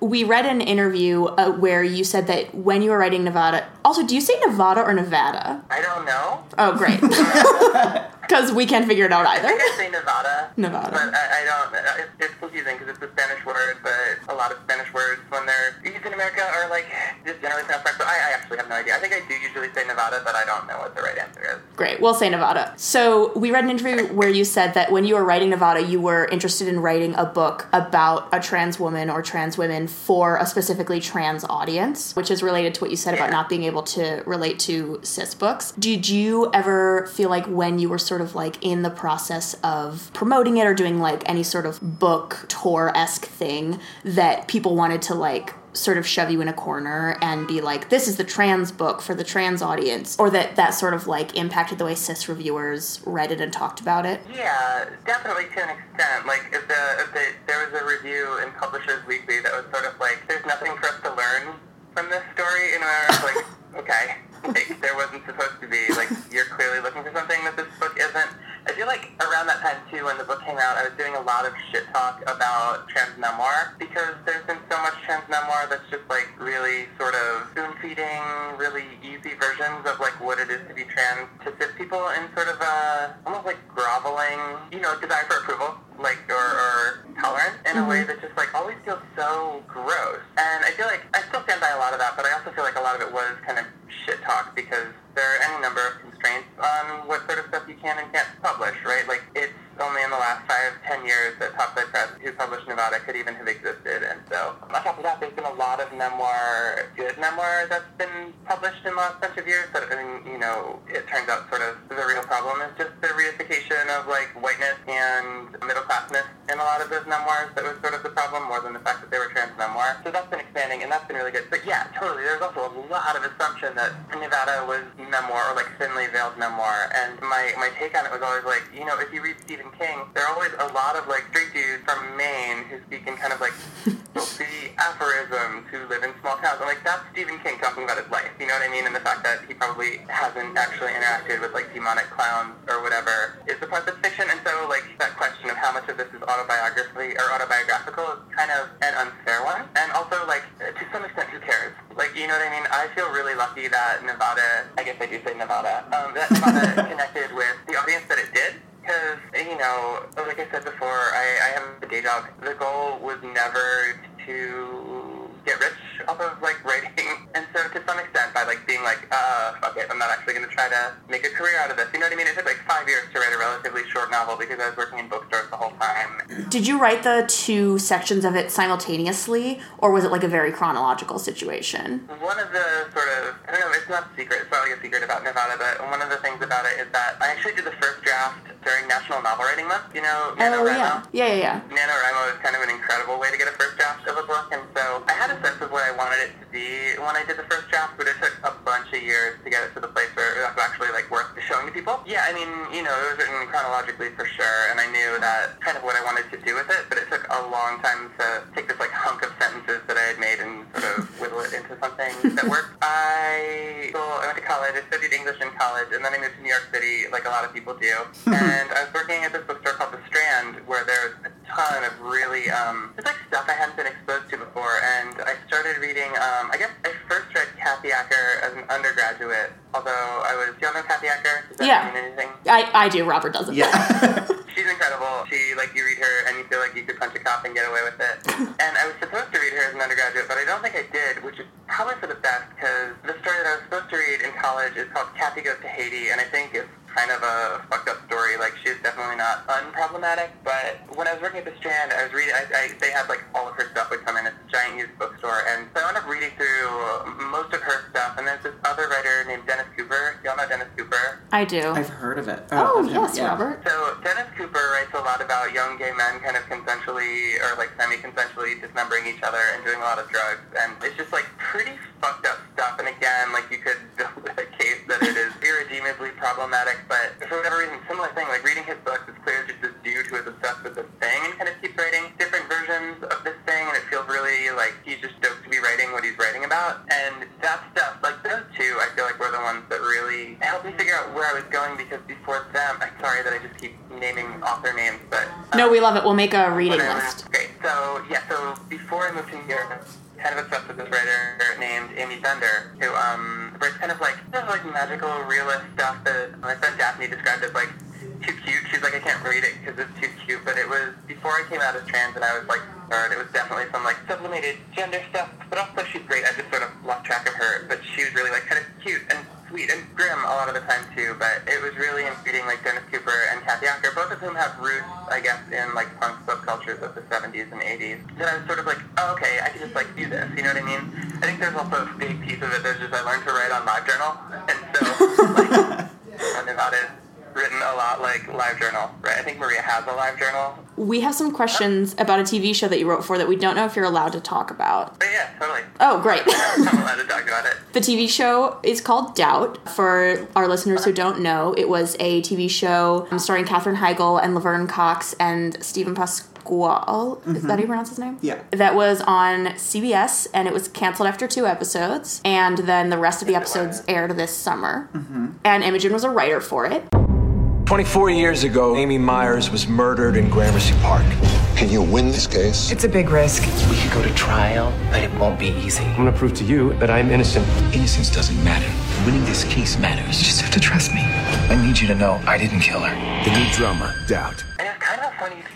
Speaker 1: we read an interview uh, where you said that when you were writing Nevada. Also, do you say Nevada or Nevada?
Speaker 2: I don't know.
Speaker 1: Oh, great. Because we can't figure it out either.
Speaker 2: I think. I say Nevada.
Speaker 1: Nevada.
Speaker 2: But I, I don't. It's, it's confusing because it's a Spanish word, but a lot of Spanish words when they're used in America are like just generally pronounced correct. But I, I actually have no idea. I think I do usually say Nevada, but I don't know what the right answer is.
Speaker 1: Great. We'll say Nevada. So we read an interview where you said that when you were writing Nevada, you were interested in writing a book about a trans woman or trans women for a specifically trans audience, which is related to what you said about not being able to relate to cis books. Did you ever feel like when you were sort of like in the process of promoting it or doing like any sort of book tour esque thing that people wanted to like sort of shove you in a corner and be like, this is the trans book for the trans audience, or that that sort of like impacted the way cis reviewers read it and talked about it.
Speaker 2: Yeah, definitely to an extent. Like if the if the, there was a review in Publishers Weekly that was sort of like, "There's nothing for us to learn from this story," and I was like, "Okay, like there wasn't supposed to be. Like you're clearly looking for something that this book isn't." I feel like around that time too, when the book came out, I was doing a lot of shit talk about trans memoir because there's been so much trans memoir that's just like really sort of spoon feeding, really easy versions of like what it is to be trans to cis people in sort of a almost like groveling, you know, desire for approval, like or, or tolerance in a way mm-hmm. that just like always feels so gross. And I feel like I still stand by a lot of that, but I also feel like a lot of it was kind of shit talk because there are any number of constraints on what sort of stuff you can and can't publish, right? Like it's only in the last five, ten years that Topside Press, who published Nevada, could even have existed. And so, on top of that, there's been a lot of memoir, good memoir that's been published in the last bunch of years. That, I mean, you know, it turns out sort of the real problem is just the reification of like whiteness and middle classness in a lot of those memoirs. That was sort of the problem more than the fact that they were trans memoirs. So that's been expanding, and that's been really good. But yeah, totally. There's also a lot of assumption that Nevada was memoir or like thinly veiled memoir. And my my take on it was always like, you know, if you read Stephen King, there are always a lot of like straight dudes from Maine who speak in kind of like filthy aphorisms who live in small towns. And like that's Stephen King talking about his life. You know what I mean? And the fact that he probably hasn't actually interacted with like demonic clowns or whatever is the part that's fiction. And so like that question of how much of this is autobiography or autobiographical is kind of an unfair one. And also like to some extent, who cares? Like you know what I mean? I feel really lucky that Nevada. I guess I do say Nevada. Um, that Nevada connected with the audience that it did. Because, you know, like I said before, I, I have a day job. The goal was never to get rich off of, like, writing. And so to some extent, by, like, being like, uh, fuck it, I'm not actually going to try to make a career out of this. You know what I mean? It took, like, five years to write a relatively short novel because I was working in bookstores the whole time.
Speaker 8: Did you write the two sections of it simultaneously, or was it like a very chronological situation?
Speaker 2: One of the sort of, I don't know, it's not a secret, it's not like a secret about Nevada, but one of the things about it is that I actually did the first draft during National Novel Writing Month. You know,
Speaker 8: Oh
Speaker 2: NaNoWriMo?
Speaker 8: yeah, yeah, yeah, yeah.
Speaker 2: NaNoWriMo is kind of an incredible way to get a first draft of a book, and so I had a sense of what I wanted it to be when I did the first draft, but it took a bunch of years to get it to the place where it was actually like worth showing to people. Yeah, I mean, you know, it was written chronologically for sure, and I knew that kind of what I wanted to do with it, but it took a long time to take this like hunk of sentences that I had made and sort of whittle it into something that worked. I so I went to college, I studied English in college, and then I moved to New York City, like a lot of people do, and I was working at this bookstore called The Strand, where there's a ton of really, um, it's like stuff I hadn't been exposed to before, and I started reading, um, I guess I first read Kathy Acker as an undergraduate, although I was, do you all know Kathy Acker? Does that
Speaker 8: Yeah.
Speaker 2: mean anything?
Speaker 8: I, I do. Robert doesn't.
Speaker 4: Yeah.
Speaker 2: She's incredible. She, like, you read her and you feel like you could punch a cop and get away with it. and I was supposed to read her as an undergraduate, but I don't think I did, which is probably for the best, because the story that I was supposed to read in college is called Kathy Goes to Haiti, and I think it's kind of a fucked up story. Like, she's definitely not unproblematic, but when I was working at the Strand, I was reading, I, I, they had, like, all of her stuff would come in. It's a giant used bookstore, and so I wound up reading through most of her stuff, and there's this other writer named Dennis Cooper. Y'all know Dennis Cooper?
Speaker 8: I do.
Speaker 4: I've heard of it.
Speaker 8: oh,
Speaker 4: oh of
Speaker 8: yes,
Speaker 4: yeah.
Speaker 8: Robert.
Speaker 2: So Dennis Cooper writes a lot about young gay men kind of consensually or like semi-consensually dismembering each other and doing a lot of drugs, and it's just like pretty fucked up stuff. And again, like you could build a case that it is irredeemably problematic, but for whatever reason, similar thing. Like reading his books, it's clear just this dude who is obsessed with this thing and kind of keeps writing different versions of this thing, and it feels really like he's just stoked to be writing what he's writing about. And that stuff, like those two, I feel like were the ones that really helped me figure out where I was going because before them, I'm sorry that I just keep naming author names, but um,
Speaker 8: No, we love it. We'll make a reading
Speaker 2: whatever.
Speaker 8: list.
Speaker 2: Great. So yeah, so before I moved to New York, kind of obsessed with this writer named Aimee Bender, who um writes kind of like kind of like magical realist stuff that my friend Daphne described as like too cute. She's like, I can't read it because it's too cute. But it was before I came out as trans, and I was like, third. It was definitely some like sublimated gender stuff, but also she's great. I just sort of lost track of her, but she was really like kind of cute and sweet and grim a lot of the time too. But it was really in reading like Dennis Cooper and Kathy Acker, both of whom have roots, I guess, in like punk subcultures of the 70s and 80s. That I was sort of like, oh, okay, I can just like do this. You know what I mean? I think there's also a big piece of it that's just I learned to write on LiveJournal, and so like learned about it. Written a lot like LiveJournal, right? I think Maria has a live journal.
Speaker 8: We have some questions about a TV show that you wrote for that we don't know if you're allowed to talk about.
Speaker 2: But yeah, totally.
Speaker 8: Oh, great.
Speaker 2: I'm allowed to talk about it.
Speaker 8: The TV show is called Doubt. For our listeners who don't know, it was a TV show um, starring Katherine Heigl and Laverne Cox and Steven Pasquale. Is that how you mm-hmm. pronounce his name?
Speaker 4: Yeah.
Speaker 8: That was on CBS and it was canceled after two episodes. And then the rest of the episodes aired this summer. Mm-hmm. And Imogen was a writer for it.
Speaker 9: 24 years ago, Amy Myers was murdered in Gramercy Park.
Speaker 10: Can you win this case?
Speaker 11: It's a big risk. We could go to trial, but it won't be easy.
Speaker 9: I'm gonna prove to you that I'm innocent.
Speaker 10: Innocence doesn't matter. Winning this case matters.
Speaker 11: You just have to trust me. I need you to know I didn't kill her.
Speaker 9: The new drama, Doubt.
Speaker 2: And it's kind of a funny thing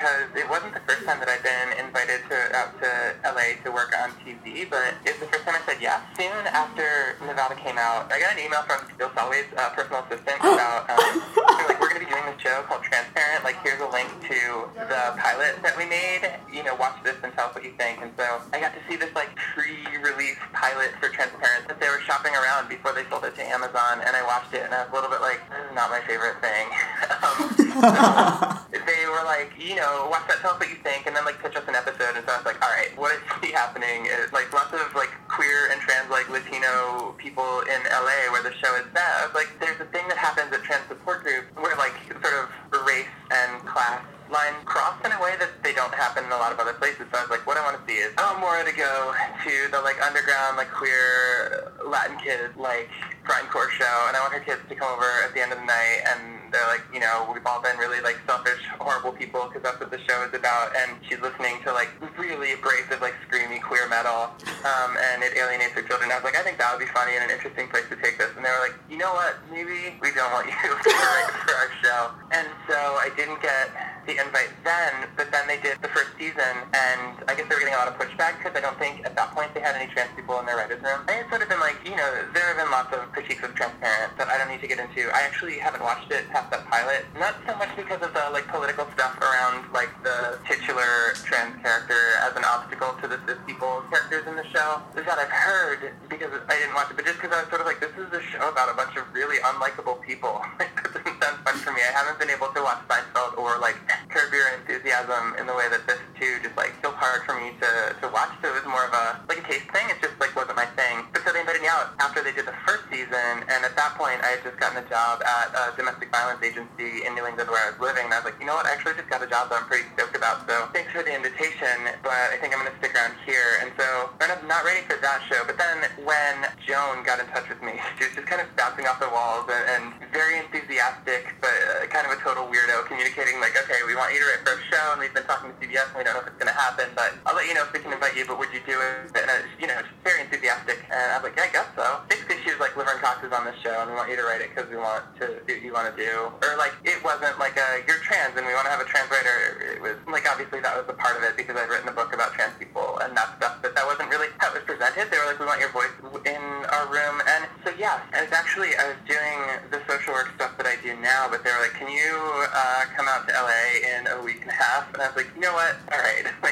Speaker 2: because it wasn't the first time that I'd been invited to out to LA to work on TV, but it was the first time I said yes. Soon after Nevada came out, I got an email from Jill Soloway's uh, personal assistant about um, like we're going to be doing this show called Transparent. Like here's a link to the pilot that we made. You know, watch this and tell us what you think. And so I got to see this like pre-release pilot for Transparent that they were shopping around before they sold it to Amazon, and I watched it and I was a little bit like, this is not my favorite thing. um, they were like, you know, watch that, tell us what you think, and then like pitch us an episode. And so I was like, all right, what I see happening is like lots of like queer and trans like Latino people in LA where the show is set. Like, there's a thing that happens at trans support groups where like sort of race and class line cross in a way that they don't happen in a lot of other places. So I was like, what I want to see is want Maura to go to the like underground like queer Latin kids like grindcore show, and I want her kids to come over at the end of the night and they're like, you know, we've all been really like selfish, horrible people because that's what the show is about. And she's listening to like really abrasive, like screamy queer metal, um, and it alienates her children. I was like, I think that would be funny and an interesting place to take this. And they were like, you know what? Maybe we don't want you to write for our show. And so I didn't get the invite then, but then they did the first season, and I guess they were getting a lot of pushback because I don't think at that point they had any trans people in their writers' room. And it's sort of been like, you know, there have been lots of critiques of Transparent that I don't need to get into. I actually haven't watched it past that pilot, not so much because of the like political stuff around like the titular trans character as an obstacle to the cis people characters in the show. Is that I've heard because I didn't watch it, but just because I was sort of like, this is a show about a bunch of really unlikable people. that doesn't sound fun for me. I haven't been able to watch Seinfeld or like Curb Your Enthusiasm in the way that this too just like feels hard for me to, to watch. So it was more of a like a taste thing. It just like wasn't my thing. But so they invited me out after they did the first season, and at that point I had just gotten a job at a domestic violence agency in New England where I was living. And I was like, you know what? I actually just got a job that I'm pretty stoked about. So thanks for the invitation, but I think I'm gonna stick around here. And so I'm not ready for that show. But then when Joan got in touch with me, she was just kind of bouncing off the walls and, and very enthusiastic, but uh, kind of a total weirdo, communicating like, okay, we want you to write for a show, and we've been talking to CBS, and we don't know if it's going to happen, but I'll let you know if we can invite you, but would you do it? And, uh, you know, just very enthusiastic, and I was like, yeah, I guess so. Basically, she was like, Laverne Cox is on this show, and we want you to write it because we want to do what you want to do. Or like, it wasn't like a, you're trans, and we want to have a trans writer. It was like, obviously, that was a part of it because I'd written a book about trans people and that stuff, but that wasn't really how it was presented. They were like, we want your voice in our room, and so yeah, and it's actually, I was doing the social work stuff I do now, but they were like, can you uh, come out to LA in a week and a half? And I was like, you know what? All right,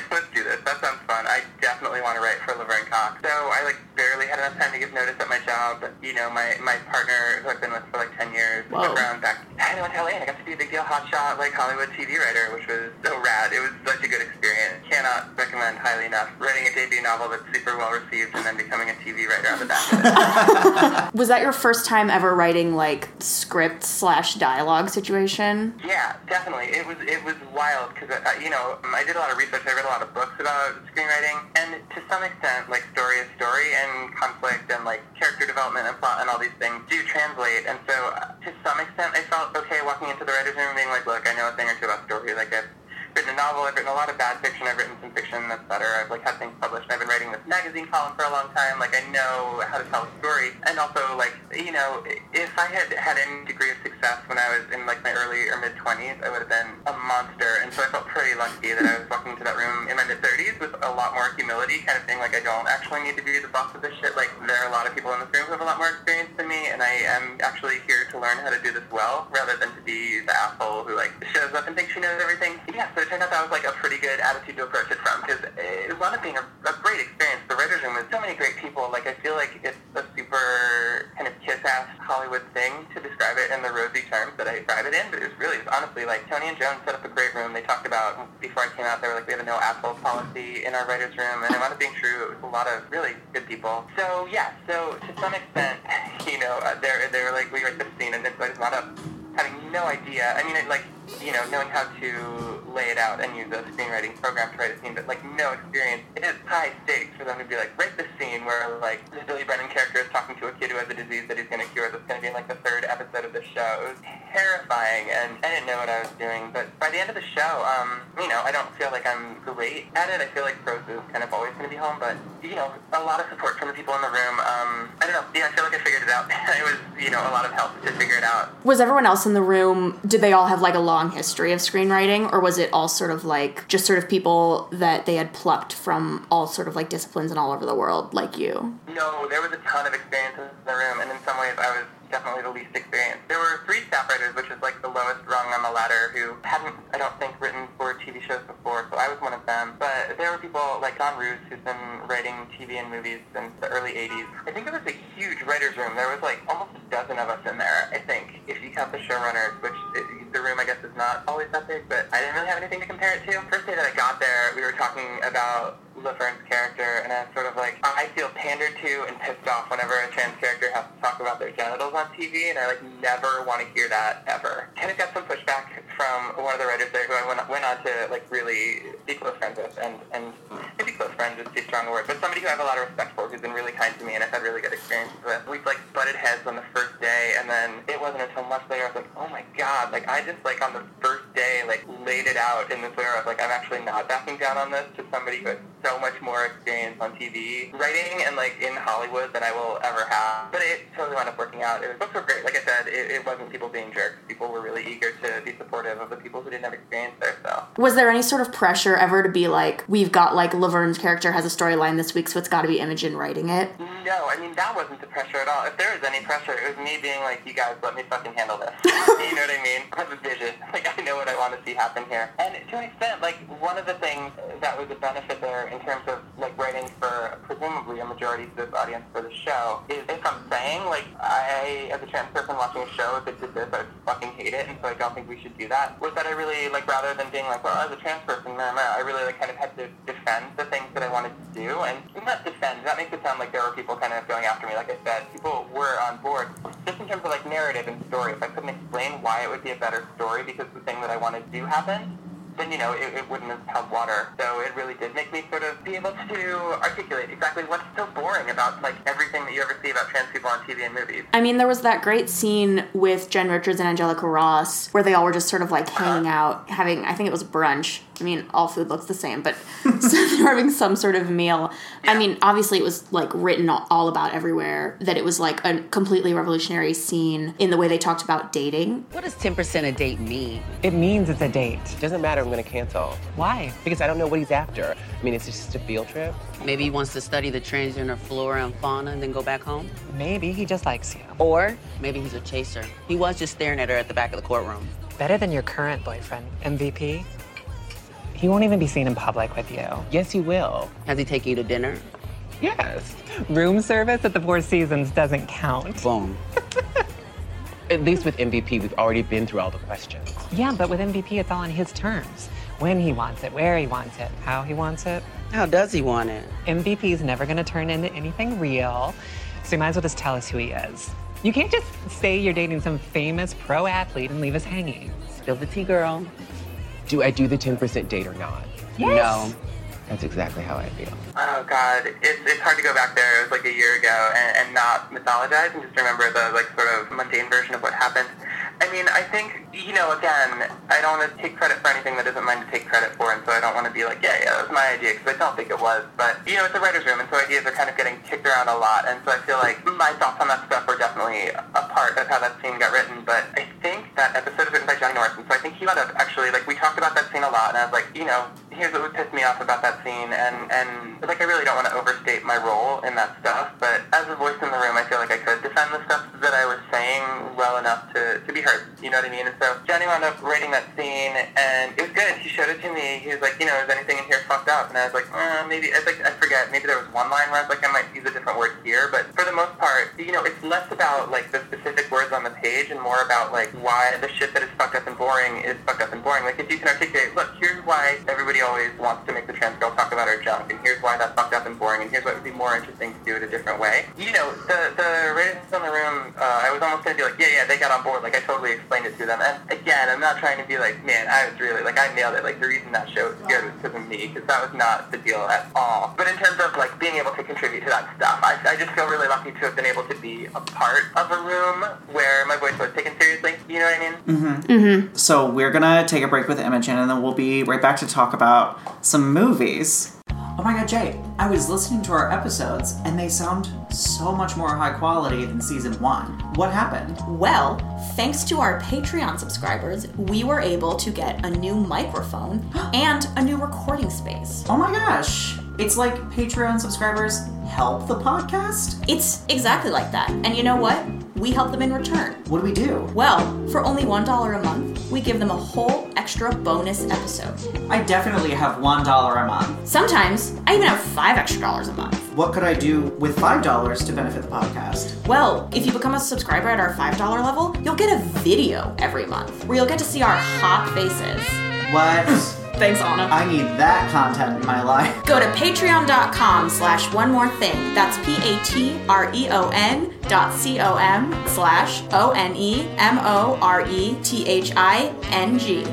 Speaker 2: definitely want to write for Laverne Cox. So I like barely had enough time to give notice at my job. You know, my my partner who I've been with for like ten years,
Speaker 8: Whoa.
Speaker 2: took around back. I went to LA and I got to be a big deal hotshot like Hollywood TV writer, which was so rad. It was such a good experience. Cannot recommend highly enough. Writing a debut novel that's super well received and then becoming a TV writer on the back of it.
Speaker 8: Was that your first time ever writing like script slash dialogue situation?
Speaker 2: Yeah, definitely. It was it was wild because uh, you know I did a lot of research. I read a lot of books about screenwriting, and to some extent, like story is story, and conflict and like character development and plot and all these things do translate. And so, uh, to some extent, I felt okay walking into the writers' room being like, "Look, I know a thing or two about story. Like I've written a novel. I've written a lot of bad fiction. I've written some fiction that's better. I've like had things published. I've been writing this magazine column for a long time. Like I know how to tell a story. And also like you know, if I had had any degree of success when I was in like my early or mid twenties, I would have been a monster. And so I felt pretty lucky that I was walking into that room in my mid thirties with a lot more humility, kind of thing. Like I don't actually need to be the boss of this shit. Like there are a lot of people in this room who have a lot more experience than me, and I am actually here to learn how to do this well, rather than to be the asshole who like shows up and thinks she knows everything. Yeah, so turned out that was like a pretty good attitude to approach it from because it wound up being a, a great experience. The writers' room was so many great people. Like I feel like it's a super kind of kiss-ass Hollywood thing to describe it in the rosy terms that I describe it in, but it was really, it was honestly like Tony and Joan set up a great room. They talked about before I came out, they were like we have a no asshole policy in our writers' room, and it wound up being true. It was a lot of really good people. So yeah, so to some extent, you know, uh, they're they were like we write this scene, and then so I just wound up having no idea. I mean, it, like you know, knowing how to lay it out and use a screenwriting program to write a scene, but like no experience. It is high stakes for them to be like, write the scene where like the Billy Brennan character is talking to a kid who has a disease that he's going to cure that's going to be in like the third episode of the show. It was terrifying, and I didn't know what I was doing. But by the end of the show, um, you know, I don't feel like I'm great at it. I feel like prose is kind of always going to be home, but you know, a lot of support from the people in the room. Um, I don't know. Yeah, I feel like I figured it out. it was, you know, a lot of help to figure it out.
Speaker 8: Was everyone else in in the room, did they all have like a long history of screenwriting, or was it all sort of like just sort of people that they had plucked from all sort of like disciplines and all over the world, like you?
Speaker 2: No, there was a ton of experiences in the room, and in some ways I was definitely the least experienced. There were three staff writers, which is like the lowest rung on the ladder, who hadn't, I don't think, written for TV shows before, so I was one of them. But there were people like Don Roos, who's been writing TV and movies since the early 80s. I think it was a huge writer's room. There was like almost a dozen of us in there, I think, if you count the showrunners, which it, the room, I guess, is not always that big, but I didn't really have anything to compare it to. First day that I got there, we were talking about Laverne's character, and I was sort of like, I feel pandered to and pissed off whenever a trans character has to talk about their genitals on TV, and I like never want to hear that ever. Kind of got some pushback from one of the writers there who I went, went on to like really be close friends with, and and maybe close friends is too strong a word, but somebody who I have a lot of respect for, who's been really kind to me, and I've had really good experiences with. We like butted heads on the first day, and then it wasn't until much later I was like, oh my god, like I just like on the first day like laid it out in this way where I was like, I'm actually not backing down on this to somebody who has so much more experience on TV writing and like in Hollywood than I will ever have. But it totally wound up working out. It was, books were great. Like I said, it, it wasn't people being jerks. People were really eager to be supportive of the people who didn't have experience there. So
Speaker 8: Was there any sort of pressure ever to be like, we've got like Laverne's character has a storyline this week, so it's got to be Imogen writing it?
Speaker 2: No, I mean that wasn't the pressure at all. If there was any pressure, it was me being like, "You guys, let me fucking handle this." you know what I mean? Have a vision. Like I know what I want to see happen here. And to an extent, like one of the things that was a benefit there in terms of like writing for presumably a majority of this audience for the show is if I'm saying like I, as a trans person watching a show, if it did this, I would fucking hate it, and so I don't think we should do that. Was that I really like rather than being like, well, as a trans person, I really like kind of had to defend the things that I wanted to do, and not defend. That makes it sound like there were people kind of going after me. Like I said, people were on board. Just in terms of like narrative and story, if I couldn't explain why it would be a better story because the thing that I wanted to do happened, then you know it, it wouldn't have held water. So it really did make me sort of be able to articulate exactly what's so boring about like everything that you ever see about trans people on TV and movies.
Speaker 8: I mean, there was that great scene with Jen Richards and Angelica Ross where they all were just sort of like hanging uh-huh. out, having, I think it was brunch. I mean, all food looks the same, but so they're having some sort of meal. I mean, obviously, it was like written all about everywhere that it was like a completely revolutionary scene in the way they talked about dating.
Speaker 12: What does 10% a date mean?
Speaker 11: It means it's a date.
Speaker 12: Doesn't matter, I'm gonna cancel.
Speaker 11: Why?
Speaker 12: Because I don't know what he's after. I mean, it's just a field trip.
Speaker 13: Maybe he wants to study the transgender flora and fauna and then go back home.
Speaker 11: Maybe he just likes you.
Speaker 13: Or maybe he's a chaser. He was just staring at her at the back of the courtroom.
Speaker 11: Better than your current boyfriend, MVP. He won't even be seen in public with you.
Speaker 12: Yes, he will.
Speaker 13: Has he taken you to dinner?
Speaker 11: Yes. Room service at the Four Seasons doesn't count.
Speaker 13: Boom.
Speaker 12: At least with MVP, we've already been through all the questions.
Speaker 11: Yeah, but with MVP, it's all on his terms. When he wants it, where he wants it, how he wants it.
Speaker 13: How does he want it?
Speaker 11: MVP's never gonna turn into anything real, so you might as well just tell us who he is. You can't just say you're dating some famous pro athlete and leave us hanging.
Speaker 13: Spill the tea, girl.
Speaker 12: Do I do the 10% date or not?
Speaker 11: Yes.
Speaker 13: No.
Speaker 12: That's exactly how I feel.
Speaker 2: Oh God, it's, it's hard to go back there. It was like a year ago and, and not mythologize and just remember the like sort of mundane version of what happened. I mean, I think you know, again, I don't want to take credit for anything that isn't mine to take credit for, and so I don't want to be like, yeah, yeah, that was my idea because I don't think it was. But you know, it's a writer's room, and so ideas are kind of getting kicked around a lot, and so I feel like my thoughts on that stuff were definitely a part of how that scene got written. But I think that episode is written by Johnny Norris, and so I think he wound up actually like we talked about that scene a lot, and I was like, you know, here's what would piss me off about that scene, and and like I really don't want to overstate my role in that stuff, but as a voice in the room, I feel like I could defend the stuff that I was saying well enough to, to be heard. You know what I mean? And so Johnny wound up writing that scene, and it was good. He showed it to me. He was like, you know, is anything in here fucked up? And I was like, uh, maybe. I was like, I forget. Maybe there was one line where I was like, I might use a different word here, but for the most part, you know, it's less about like the specific words on the page and more about like why the shit that is fucked up and boring is fucked up and boring. Like if you can articulate, look, here's why everybody always wants to make the trans girl talk about her junk, and here's why that's fucked up and boring, and here's what would be more interesting to do it a different way. You know, the the writers in the room, uh, I was almost gonna be like, yeah, yeah, they got on board. Like I totally explained it to them. And again, I'm not trying to be like, man, I was really like I nailed it. Like the reason that show was good was because of me, because that was not the deal at all. But in terms of like being able to contribute to that stuff, I, I just feel really lucky to have been able to be a part of a room where my voice was taken seriously. You know what I mean?
Speaker 4: Mm-hmm.
Speaker 8: Mm-hmm.
Speaker 4: So we're gonna take a break with Imogen, and then we'll be right back to talk about some movies. Oh my my god, Jay, I was listening to our episodes and they sound so much more high quality than season one. What happened?
Speaker 1: Well, thanks to our Patreon subscribers, we were able to get a new microphone and a new recording space.
Speaker 4: Oh my gosh. It's like Patreon subscribers help the podcast?
Speaker 1: It's exactly like that. And you know what? We help them in return.
Speaker 4: What do we do?
Speaker 1: Well, for only $1 a month, we give them a whole extra bonus episode.
Speaker 4: I definitely have $1 a month.
Speaker 1: Sometimes I even have 5 extra dollars a month.
Speaker 4: What could I do with $5 to benefit the podcast?
Speaker 1: Well, if you become a subscriber at our $5 level, you'll get a video every month where you'll get to see our hot faces.
Speaker 4: What?
Speaker 1: Thanks, Anna.
Speaker 4: I need that content in my life.
Speaker 1: Go to patreon.com slash one more thing. That's P-A-T-R-E-O-N dot C-O-M slash O-N-E-M-O-R-E-T-H-I-N-G.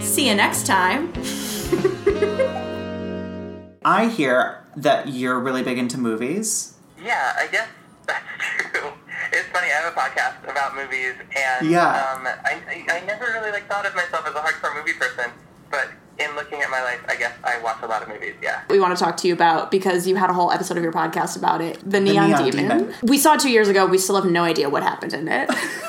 Speaker 1: See you next time.
Speaker 4: I hear that you're really big into movies.
Speaker 2: Yeah, I guess that's true. It's funny. I have a podcast about movies, and
Speaker 4: Yeah.
Speaker 2: um, I, I, I never really like thought of myself as a hardcore movie person, but in looking at my life, I guess I watch a lot of movies. Yeah.
Speaker 8: we want to talk to you about because you had a whole episode of your podcast about it the neon,
Speaker 4: Neon
Speaker 8: demon.
Speaker 4: Demon.
Speaker 8: we saw it two years ago we still have no idea what happened in it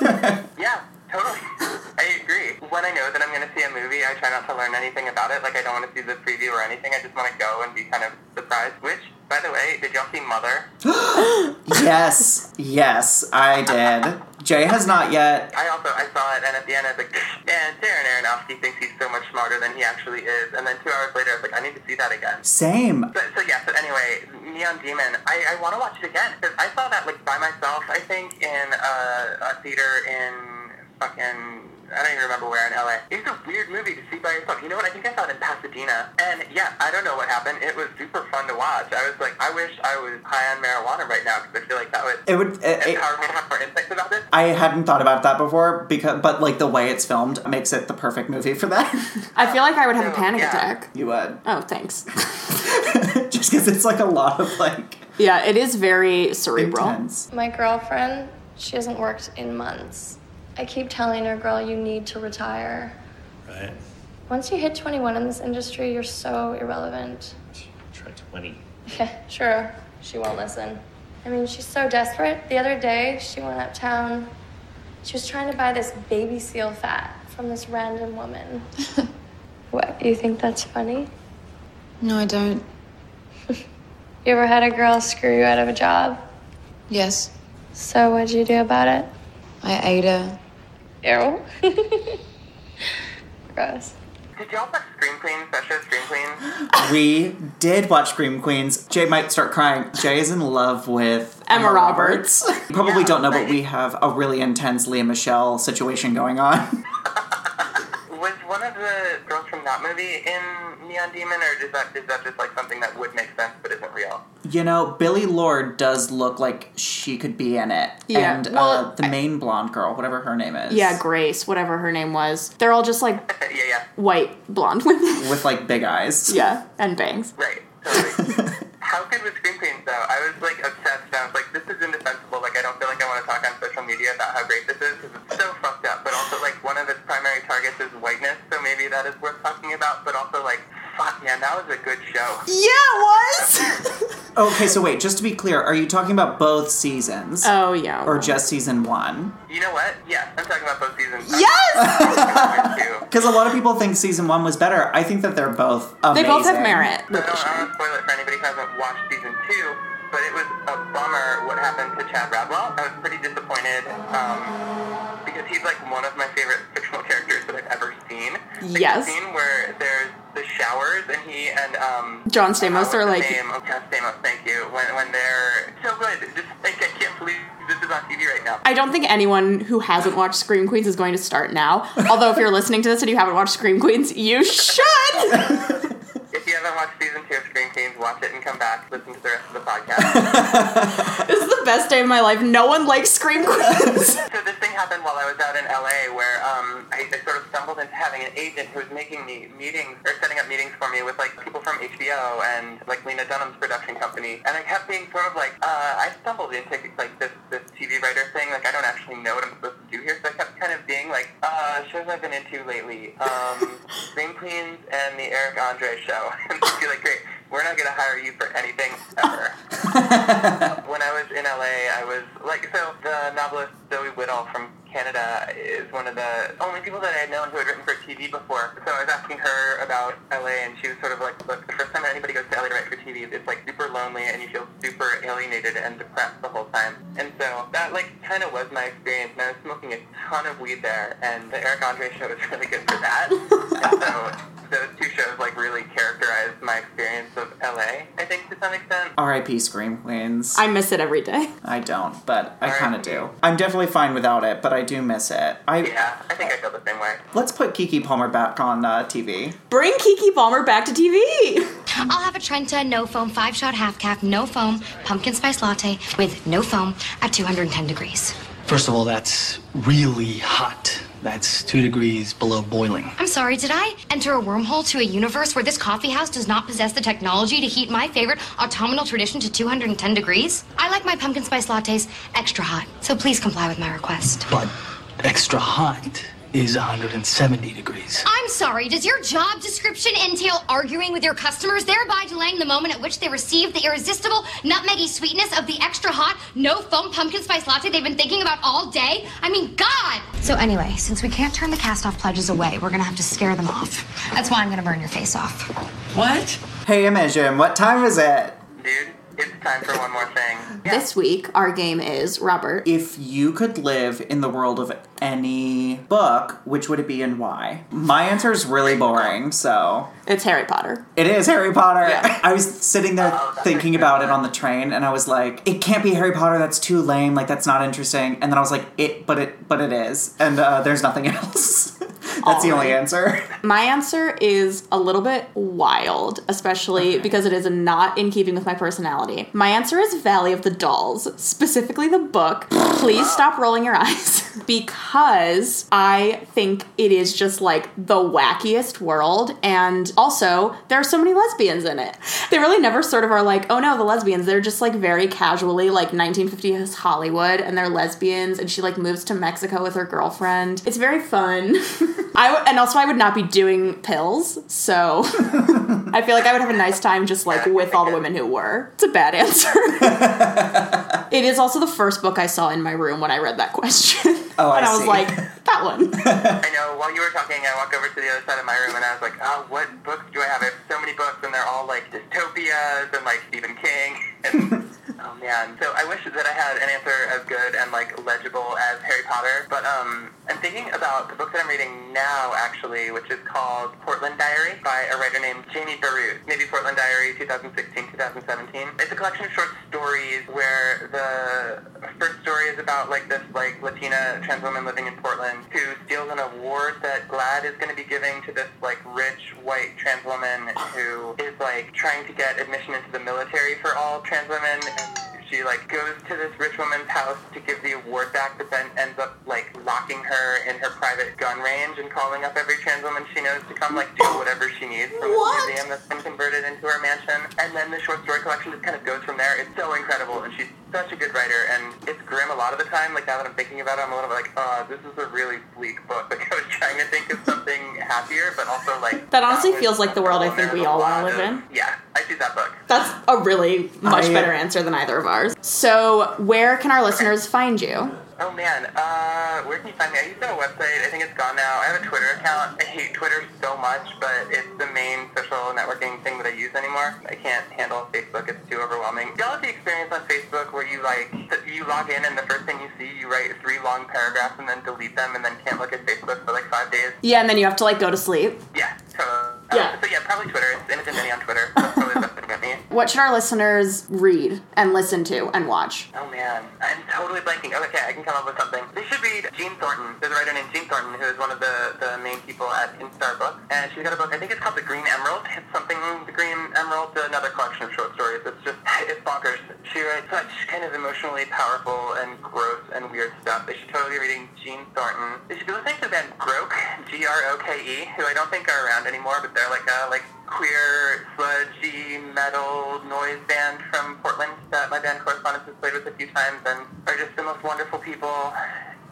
Speaker 2: Yeah, totally. I agree. When I know that I'm going to see a movie, I try not to learn anything about it. Like, I don't want to see the preview or anything. I just want to go and be kind of surprised. Which, by the way, did y'all see Mother?
Speaker 4: yes, yes, I did. Jay has not yet.
Speaker 2: I also I saw it, and at the end I was like, "Man, Darren Aronofsky thinks he's so much smarter than he actually is." And then two hours later, I was like, "I need to see that again."
Speaker 4: Same.
Speaker 2: So, so yeah. So anyway, Neon Demon. I, I want to watch it again because I saw that like by myself. I think in uh, a theater in fucking. I don't even remember where in LA. It's a weird movie to see by yourself. You know what? I think I saw it in Pasadena. And yeah, I don't know what happened. It was super fun to watch. I was like, I wish I was high on marijuana right now because I feel like that would
Speaker 4: It would. It, it,
Speaker 2: empower me to have more insights about this.
Speaker 4: I hadn't thought about that before because, but like the way it's filmed makes it the perfect movie for that.
Speaker 8: i feel like i would have a panic
Speaker 2: yeah.
Speaker 8: attack
Speaker 4: you would
Speaker 8: oh thanks
Speaker 4: just because it's like a lot of like
Speaker 8: yeah it is very cerebral
Speaker 4: intense.
Speaker 14: My girlfriend, she hasn't worked in months. I keep telling her, girl, you need to retire.
Speaker 15: Right.
Speaker 14: Once you hit 21 in this industry, you're so irrelevant.
Speaker 15: Try 20.
Speaker 14: Yeah, sure. She won't listen. I mean, she's so desperate. The other day, she went uptown. She was trying to buy this baby seal fat from this random woman. what? You think that's funny?
Speaker 16: No, I don't.
Speaker 14: You ever had a girl screw you out of a job?
Speaker 16: Yes.
Speaker 14: So what'd you do about it?
Speaker 16: I ate her.
Speaker 14: Ew. Gross.
Speaker 2: Did y'all watch Scream Queens? That show Scream Queens?
Speaker 4: We did watch Scream Queens. Jay might start crying. Jay is in love with
Speaker 8: Emma Roberts.
Speaker 4: You probably don't know, but we have a really intense Lea Michele situation going on.
Speaker 2: Was one of the girls from that movie in Neon Demon, or is that is that just like something that would make sense but isn't real?
Speaker 4: You know, Billie Lourd does look like she could be in it.
Speaker 8: Yeah,
Speaker 4: And
Speaker 8: well,
Speaker 4: uh, the main blonde girl, whatever her name is.
Speaker 8: yeah grace whatever her name was they're all just like
Speaker 2: yeah, yeah.
Speaker 8: white blonde women
Speaker 4: With like big eyes.
Speaker 8: yeah and bangs
Speaker 2: Right. Totally. How good was Scream Queens though? I was like obsessed. And I was like, this is indefensible. Like I don't feel like I want to talk on social media about how great this is because it's so fucked up. But also like one of its primary targets is whiteness, so maybe that is worth talking about. But also like, fuck man, that was a good show.
Speaker 4: Yeah, it was! okay, so wait, just to be clear, are you talking about both seasons?
Speaker 8: oh yeah
Speaker 4: Or just season one?
Speaker 2: You know what? Yeah, I'm talking about both seasons.
Speaker 4: Yes! Because a lot of people think season one was better. I think that they're both amazing.
Speaker 8: they both have merit
Speaker 2: So I don't, I don't want to spoil it for anybody who hasn't watched season two, but it was a bummer what happened to Chad Radwell. I was pretty disappointed um, because he's like one of my favorite fictional characters that I've ever seen. Like,
Speaker 8: Yes.
Speaker 2: The scene where there's the showers and he and um.
Speaker 8: John Stamos
Speaker 2: uh,
Speaker 8: are like-
Speaker 2: his name? Oh, John Stamos. Thank you. When when they're so good. Just like I can't believe this is on TV right now.
Speaker 8: I don't think anyone who hasn't watched Scream Queens is going to start now. Although, if you're listening to this and you haven't watched Scream Queens, you should.
Speaker 2: If you haven't watched season two of Scream Queens, watch it and come back. Listen to the rest of the podcast.
Speaker 8: this is the best day of my life. No one likes Scream Queens.
Speaker 2: So this thing happened while I was out in LA, where um, I, I sort of stumbled into having an agent who was making me meetings or setting up meetings for me with like people from HBO and like Lena Dunham's production company, and I kept being sort of like, uh, I stumbled into like this this TV writer thing. Like I don't actually know what I'm supposed to do here, so I kept kind of being like, uh, shows I've been into lately, um, Scream Queens and the Eric Andre Show, and I'd be like, great. we're not gonna hire you for anything ever. when I was in LA, I was like, so the novelist Zoe Whittall from Canada is one of the only people that I had known who had written for TV before. So I was asking her about LA, and she was sort of like, look, the first time anybody goes to LA to write for TV, it's like super lonely, and you feel super alienated and depressed the whole time. And so that like kind of was my experience. And I was smoking a ton of weed there, and the Eric Andre show was really good for that. and so those two shows like really characterized my experience of LA. I think to some extent.
Speaker 4: R.I.P. Scream Queens.
Speaker 1: I miss it every day.
Speaker 4: I don't, but I kind of do. I'm definitely fine without it, but I do miss it. I
Speaker 2: Yeah, I think I feel the same way.
Speaker 4: let's put Keke Palmer back on uh, TV.
Speaker 1: Bring Keke Palmer back to TV.
Speaker 17: I'll have a Trenta no foam five shot half cap, no foam pumpkin spice latte with no foam at 210 degrees.
Speaker 18: First of all, that's really hot. That's two degrees below boiling.
Speaker 17: I'm sorry, did I enter a wormhole to a universe where this coffee house does not possess the technology to heat my favorite autumnal tradition to 210 degrees? I like my pumpkin spice lattes extra hot, so please comply with my request.
Speaker 18: But extra hot is 170 degrees.
Speaker 17: I'm sorry, does your job description entail arguing with your customers, thereby delaying the moment at which they receive the irresistible nutmeggy sweetness of the extra hot, no foam pumpkin spice latte they've been thinking about all day? I mean, God! So, anyway, since we can't turn the cast off pledges away, we're gonna have to scare them off. That's why I'm gonna burn your face off.
Speaker 18: What?
Speaker 4: Hey, Imogen, what time is it?
Speaker 2: Dude, it's time for one more thing.
Speaker 1: This week, our game is Robert.
Speaker 4: If you could live in the world of any book, which would it be and why? My answer is really boring, so.
Speaker 1: It's Harry Potter.
Speaker 4: It is Harry Potter. I was sitting there thinking about it on the train, and I was like, "It can't be Harry Potter. That's too lame. Like that's not interesting." And then I was like, "It, but it, but it is." And uh, there's nothing else. That's the only answer.
Speaker 1: My answer is a little bit wild, especially because it is not in keeping with my personality. My answer is Valley of the Dolls, specifically the book. Please stop rolling your eyes because I think it is just like the wackiest world. And also, there are so many lesbians in it. They really never sort of are like, oh no, the lesbians. They're just like very casually like 1950s Hollywood and they're lesbians. And she like moves to Mexico with her girlfriend. It's very fun. I w- and also I would not be doing pills, so I feel like I would have a nice time just like with all the women who were. It's a bad answer. it is also the first book I saw in my room when I read that question.
Speaker 4: Oh, I
Speaker 1: and I was
Speaker 4: see.
Speaker 1: like, that one.
Speaker 2: I know. While you were talking, I walked over to the other side of my room and I was like, "Oh, what books do I have? I have so many books, and they're all like dystopias and like Stephen King." And oh man, so I wish that I had an answer as good and like legible as Harry Potter. But um, I'm thinking about the book that I'm reading now, actually, which is called Portland Diary by a writer named Jamie Barut. Maybe Portland Diary, 2016, 2017. It's a collection of short stories where the first story is about like this like Latina trans woman living in Portland who steals an award that GLAAD is going to be giving to this like rich white trans woman who is like trying to get admission into the military for all trans women and she like goes to this rich woman's house to give the award back but then ends up like locking her in her private gun range and calling up every trans woman she knows to come like do whatever she needs from
Speaker 1: What?
Speaker 2: this museum that's been converted into her mansion and then the short story collection just kind of goes from there it's so incredible and she's such a good writer and it's grim a lot of the time like now that I'm thinking about it I'm a little bit like oh this is a really bleak book like I was trying to think of something happier but also like
Speaker 1: That honestly
Speaker 2: was
Speaker 1: feels like the world I think we all want to live in.
Speaker 2: yeah I choose that book
Speaker 1: That's a really much
Speaker 4: I- uh,
Speaker 1: better answer than either of ours. So, where can our listeners find you?
Speaker 2: Oh man, uh, where can you find me? I used to have a website. I think it's gone now. I have a Twitter account. I hate Twitter so much, but it's the main social networking thing that I use anymore. I can't handle Facebook. It's too overwhelming. Y'all have the experience on Facebook where you like you log in and the first thing you see, you write three long paragraphs and then delete them and then can't look at Facebook for like five days.
Speaker 1: Yeah, and then you have to like go to sleep.
Speaker 2: Yeah. So
Speaker 1: Yeah.
Speaker 2: So yeah, probably Twitter. It's Imogen Binnie on Twitter. That's probably the best to get me.
Speaker 1: What should our listeners read and listen to and watch?
Speaker 2: Oh man, I'm totally blanking. Oh, okay, I can come up with something. They should read Jeanne Thornton. There's a writer named Jeanne Thornton who is one of the, the main people at Instar Books, and she's got a book. I think it's called The Green Emerald. It's something The Green Emerald, another collection of short stories. It's just it's bonkers. She writes such kind of emotionally powerful and gross and weird stuff. They should totally be reading Jeanne Thornton. They should be listening to the band Groke, G-R-O-K-E, who I don't think are around anymore, but they're like a like queer sludgy metal noise band from Portland that my band Correspondence has played with a few times and are just the most wonderful people.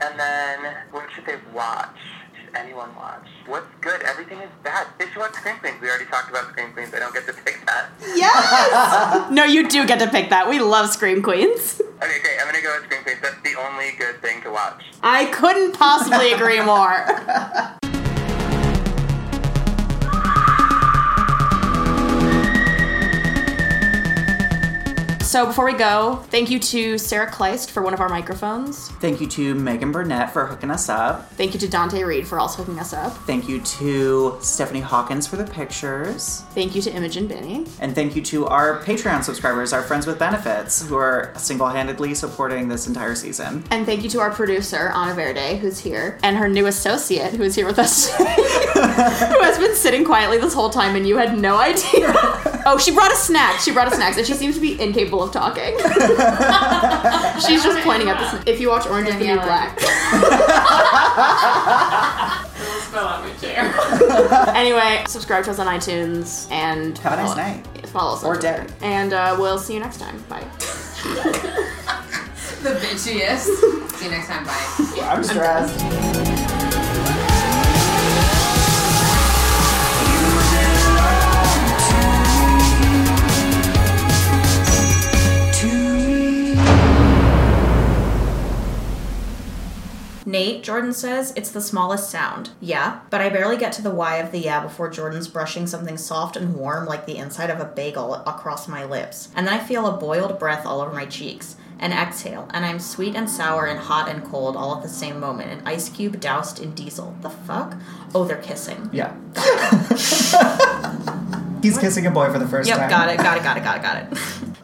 Speaker 2: And then what should they watch? Should anyone watch? What's good? Everything is bad. They should watch Scream Queens. We already talked about Scream Queens. I don't get to pick that.
Speaker 1: Yes! no, you do get to pick that. We love Scream Queens.
Speaker 2: Okay, great. I'm gonna go with Scream Queens. That's the only good thing to watch.
Speaker 1: I couldn't possibly agree more. So before we go, thank you to Sarah Kleist for one of our microphones.
Speaker 4: Thank you to Megan Burnett for hooking us up.
Speaker 1: Thank you to Dante Reed for also hooking us up.
Speaker 4: Thank you to Stephanie Hawkins for the pictures.
Speaker 1: Thank you to Imogen Binnie.
Speaker 4: And thank you to our Patreon subscribers, our friends with benefits, who are single handedly supporting this entire season.
Speaker 1: And thank you to our producer, Ana Verde, who's here, and her new associate, who is here with us, who has been sitting quietly this whole time and you had no idea. oh, she brought a snack. She brought a snack, and she seems to be incapable of talking. She's just pointing at the snack. If you watch Orange is the New Black.
Speaker 19: Spell out my chair.
Speaker 1: anyway, subscribe to us on iTunes and
Speaker 4: Have a nice
Speaker 1: follow-
Speaker 4: night.
Speaker 1: Follow us on
Speaker 4: Or
Speaker 1: Twitter.
Speaker 4: day.
Speaker 1: And uh, we'll see you next time. Bye.
Speaker 19: the bitchiest. See you next time. Bye.
Speaker 4: I'm stressed.
Speaker 20: Nate, Jordan says, it's the smallest sound. Yeah, but I barely get to the why of the yeah before Jordan's brushing something soft and warm like the inside of a bagel across my lips. And then I feel a boiled breath all over my cheeks. and exhale, and I'm sweet and sour and hot and cold all at the same moment. An ice cube doused in diesel. The fuck? Oh, they're kissing.
Speaker 4: Yeah. He's kissing a boy for the first
Speaker 20: Yep,
Speaker 4: time.
Speaker 20: got it, got it, got it, got it, got it.